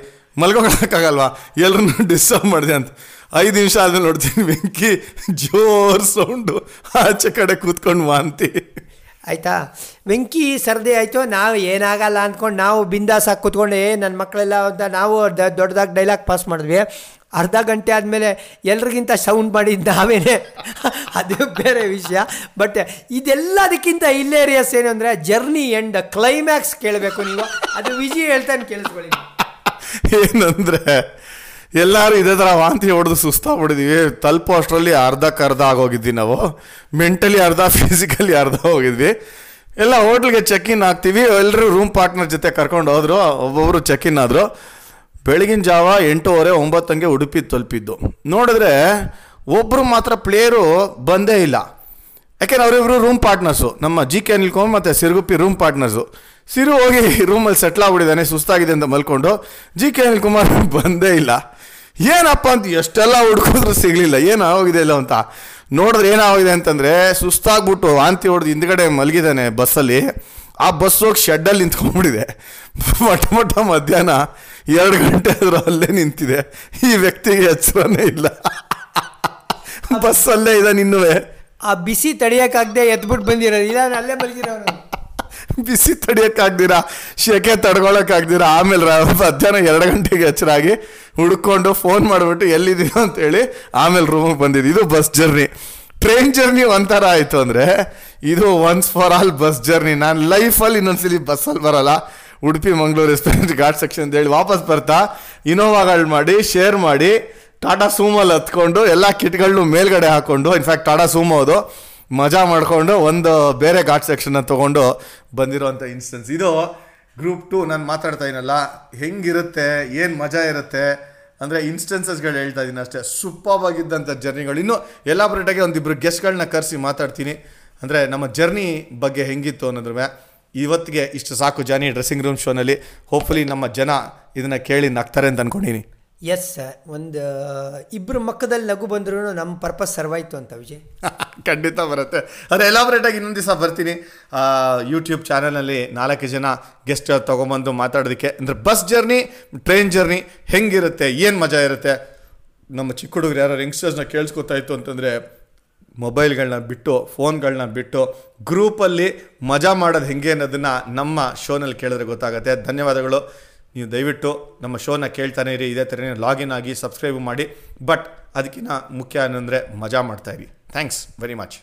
ಮಲ್ಕೊಳಕ್ಕಾಗಲ್ವಾ ಎಲ್ಲರನ್ನೂ ಡಿಸ್ಟರ್ಬ್ ಮಾಡಿದೆ ಅಂತ. ಐದು ನಿಮಿಷ ಆದ್ಮೇಲೆ ನೋಡ್ತೀನಿ ಬೆಂಕಿ ಜೋರ್ ಸೌಂಡು ಆಚೆ ಕಡೆ ಕೂತ್ಕೊಂಡು ವಾಂತಿ. ಆಯಿತಾ? ಬೆಂಕಿ ಸರದಿ ಆಯಿತು ನಾವು ಏನಾಗಲ್ಲ ಅಂದ್ಕೊಂಡು ನಾವು ಬಿಂದಾಸಾಗಿ ಕೂತ್ಕೊಂಡು ಏ ನನ್ನ ಮಕ್ಕಳೆಲ್ಲ ಅಂತ ನಾವು ದೊಡ್ಡದಾಗಿ ಡೈಲಾಗ್ ಪಾಸ್ ಮಾಡಿದ್ವಿ. ಅರ್ಧ ಗಂಟೆ ಆದಮೇಲೆ ಎಲ್ರಿಗಿಂತ ಸೌಂಡ್ ಮಾಡಿದ್ದು ನಾವೇನೆ [laughs] ಅದು ಬೇರೆ ವಿಷಯ. ಬಟ್ ಇದೆಲ್ಲದಕ್ಕಿಂತ ಇಲ್ಲೇರಿಯಸ್ ಏನು ಅಂದರೆ ಜರ್ನಿ ಎಂಡ್ ಕ್ಲೈಮ್ಯಾಕ್ಸ್ ಕೇಳಬೇಕು ನೀವು. ಅದು ವಿಜಿ ಹೇಳ್ತಾನೆ ಕೇಳಿಸ್ಕೊಳ್ಳಿ. [laughs] ಏನಂದ್ರೆ ಎಲ್ಲರೂ ಇದೇ ಥರ ವಾಂತಿ ಹೊಡೆದು ಸುಸ್ತಾಗ್ಬಿಟ್ಟಿದೀವಿ. ತಲುಪೋ ಅಷ್ಟರಲ್ಲಿ ಅರ್ಧಕ್ಕೆ ಅರ್ಧ ಆಗೋಗಿದ್ವಿ ನಾವು. ಮೆಂಟಲಿ ಅರ್ಧ ಫಿಸಿಕಲಿ ಅರ್ಧ ಹೋಗಿದ್ವಿ. ಎಲ್ಲ ಹೋಟ್ಲಿಗೆ ಚೆಕ್ ಇನ್ ಆಗ್ತೀವಿ. ಎಲ್ಲರೂ ರೂಮ್ ಪಾರ್ಟ್ನರ್ ಜೊತೆ ಕರ್ಕೊಂಡು ಹೋದ್ರು. ಒಬ್ಬೊಬ್ರು ಚೆಕ್ ಇನ್ ಆದರು. ಬೆಳಗಿನ ಜಾವ ಎಂಟೂವರೆ, ಒಂಬತ್ತಂಗೆ ಉಡುಪಿ ತಲುಪಿದ್ದು. ನೋಡಿದ್ರೆ ಒಬ್ಬರು ಮಾತ್ರ ಪ್ಲೇಯರು ಬಂದೇ ಇಲ್ಲ. ಯಾಕೆಂದ್ರೆ ಅವರಿಬ್ರು ರೂಮ್ ಪಾರ್ಟ್ನರ್ಸು ನಮ್ಮ ಜಿ ಕೆ ಅನಿಲ್ ಕುಮಾರ್ ಮತ್ತು ಸಿರುಗುಪ್ಪಿ ರೂಮ್ ಪಾರ್ಟ್ನರ್ಸು ಸಿರು ಹೋಗಿ ರೂಮಲ್ಲಿ ಸೆಟ್ಲ್ ಆಗ್ಬಿಟ್ಟಿದ್ದಾನೆ, ಸುಸ್ತಾಗಿದೆ ಅಂತ ಮಲ್ಕೊಂಡು. ಜಿ ಕೆ ಅನಿಲ್ ಕುಮಾರ್ ಬಂದೇ ಇಲ್ಲ. ಏನಪ್ಪ ಅಂತ ಎಷ್ಟೆಲ್ಲ ಹುಡುಕಿದ್ರು ಸಿಗಲಿಲ್ಲ ಏನಾಗೋಗಿದೆ ಇಲ್ಲ ಅಂತ. ನೋಡಿದ್ರೆ ಏನಾಗಿದೆ ಅಂತಂದರೆ ಸುಸ್ತಾಗ್ಬಿಟ್ಟು ವಾಂತಿ ಹೊಡೆದು ಹಿಂದ್ಗಡೆ ಮಲಗಿದ್ದಾನೆ ಬಸ್ಸಲ್ಲಿ ಆ ಬಸ್ ಹೋಗಿ ಶೆಡ್ಡಲ್ಲಿ ನಿಂತ್ಕೊಂಡ್ಬಿಟ್ಟಿದೆ. ಮೊಟ್ಟ ಮೊಟ್ಟ ಮಧ್ಯಾಹ್ನ ಎರಡು ಗಂಟೆ ಆದರೂ ಅಲ್ಲೇ ನಿಂತಿದೆ. ಈ ವ್ಯಕ್ತಿಗೆ ಎಚ್ಚರನೇ ಇಲ್ಲ. ಬಸ್ಸಲ್ಲೇ ಇದೆ ನಿನ್ನೂ ಆ ಬಿಸಿ ತಡಿಯೋಕ್ಕಾಗದೆ ಎತ್ಬಿಟ್ಟು ಬಂದಿರೋದು. ಇಲ್ಲ ಅಲ್ಲೇ ಮಲಗಿರೋನು ಬಿಸಿ ತಡಿಯೋಕ್ಕಾಗ್ದಿರಾ, ಶೆಕೆ ತಡ್ಕೊಳಕ್ಕಾಗ್ದಿರಾ, ಆಮೇಲೆ ಮಧ್ಯಾಹ್ನ ಎರಡು ಗಂಟೆಗೆ ಎಚ್ಚರಾಗಿ ಹುಡ್ಕೊಂಡು ಫೋನ್ ಮಾಡಿಬಿಟ್ಟು ಎಲ್ಲಿದ್ದೀರೋ ಅಂತೇಳಿ ಆಮೇಲೆ ರೂಮಿಗೆ ಬಂದಿದ್ದು ಇದು ಬಸ್ ಜರ್ನಿ ಟ್ರೈನ್ ಜರ್ನಿ ಒಂಥರ ಆಯಿತು ಅಂದರೆ, ಇದು once for all bus journey ನಾನು ಲೈಫಲ್ಲಿ ಇನ್ನೊಂದ್ಸಲಿ ಬಸ್ಸಲ್ಲಿ ಬರಲ್ಲ. ಉಡುಪಿ, ಮಂಗಳೂರು ಎಕ್ಸ್ಪೀರಿಯನ್ಸ್ ಘಾಟ್ ಸೆಕ್ಷನ್ ಅಂತ ಹೇಳಿ ವಾಪಸ್ ಬರ್ತಾ ಇನೋವಾಗಳು ಮಾಡಿ ಶೇರ್ ಮಾಡಿ ಟಾಟಾ ಸೂಮಲ್ಲಿ ಹತ್ಕೊಂಡು, ಎಲ್ಲ ಕಿಟ್ಗಳನ್ನೂ ಮೇಲ್ಗಡೆ ಹಾಕ್ಕೊಂಡು ಇನ್ಫ್ಯಾಕ್ಟ್ ಟಾಟಾ ಸೂಮೋ ಅದು ಮಜಾ ಮಾಡಿಕೊಂಡು ಒಂದು ಬೇರೆ ಘಾಟ್ ಸೆಕ್ಷನ್ನ ತೊಗೊಂಡು ಬಂದಿರೋಂಥ ಇನ್ಸ್ಟೆನ್ಸ್ ಇದು ಗ್ರೂಪ್ ಟು ನಾನು ಮಾತಾಡ್ತಾ ಇದ್ದೀನಲ್ಲ ಹೆಂಗಿರುತ್ತೆ, ಏನು ಮಜಾ ಇರುತ್ತೆ ಅಂದರೆ ಇನ್ಸ್ಟೆನ್ಸಸ್ಗಳು ಹೇಳ್ತಾ ಇದ್ದೀನಿ ಅಷ್ಟೇ. ಸೂಪರ್ವಾಗಿದ್ದಂಥ ಜರ್ನಿಗಳು ಎಲ್ಲ ಎಲಾಬ್ರೇಟಾಗಿ ಒಂದಿಬ್ಬರು ಗೆಸ್ಟ್ಗಳನ್ನ ಕರೆಸಿ ಮಾತಾಡ್ತೀನಿ. ಅಂದರೆ ನಮ್ಮ ಜರ್ನಿ ಬಗ್ಗೆ ಹೆಂಗಿತ್ತು ಅನ್ನೋದ್ರ ಇವತ್ತಿಗೆ ಇಷ್ಟು ಸಾಕು. ಜಾನಿ ಡ್ರೆಸ್ಸಿಂಗ್ ರೂಮ್ ಶೋನಲ್ಲಿ ಹೋಪ್ಫುಲಿ ನಮ್ಮ ಜನ ಇದನ್ನು ಕೇಳಿ ನಗ್ತಾರೆ ಅಂತ ಅನ್ಕೊಂಡಿನಿ. ಎಸ್ ಸರ್ ಒಂದು ಇಬ್ಬರು ಮಕ್ಕದಲ್ಲಿ ನಗು ಬಂದ್ರೂ ನಮ್ಮ ಪರ್ಪಸ್ ಸರ್ವಾಯ್ತು ಅಂತ ವಿಜಯ್. [laughs] ಖಂಡಿತ ಬರುತ್ತೆ. ಅದೇ ಎಲಾಬ್ರೇಟಾಗಿ ಇನ್ನೊಂದು ದಿವಸ ಬರ್ತೀನಿ. ಯೂಟ್ಯೂಬ್ ಚಾನಲಲ್ಲಿ ನಾಲ್ಕು ಜನ ಗೆಸ್ಟ್ ತೊಗೊಂಬಂದು ಮಾತಾಡೋದಕ್ಕೆ. ಅಂದರೆ ಬಸ್ ಜರ್ನಿ ಟ್ರೈನ್ ಜರ್ನಿ ಹೆಂಗಿರುತ್ತೆ, ಏನು ಮಜಾ ಇರುತ್ತೆ? ನಮ್ಮ ಚಿಕ್ಕ ಹುಡುಗರು ಯಾರು ಯಂಗ್ಸ್ಟರ್ಸ್ನ ಕೇಳಿಸ್ಕೊತಾ ಇತ್ತು ಅಂತಂದರೆ ಮೊಬೈಲ್ಗಳನ್ನ ಬಿಟ್ಟು ಫೋನ್ಗಳನ್ನ ಬಿಟ್ಟು ಗ್ರೂಪಲ್ಲಿ ಮಜಾ ಮಾಡೋದು ಹೆಂಗೆ ಅನ್ನೋದನ್ನು ನಮ್ಮ ಶೋನಲ್ಲಿ ಕೇಳಿದ್ರೆ ಗೊತ್ತಾಗುತ್ತೆ. ಧನ್ಯವಾದಗಳು. ನೀವು ದಯವಿಟ್ಟು ನಮ್ಮ ಶೋನ ಕೇಳ್ತಾನೆ ಇರಿ, ಇದೇ ಥರನೇ ಲಾಗಿನ್ ಆಗಿ ಸಬ್ಸ್ಕ್ರೈಬ್ ಮಾಡಿ. ಬಟ್ ಅದಕ್ಕಿಂತ ಮುಖ್ಯ ಏನಂದರೆ ಮಜಾ ಇರಿ. Thanks very much.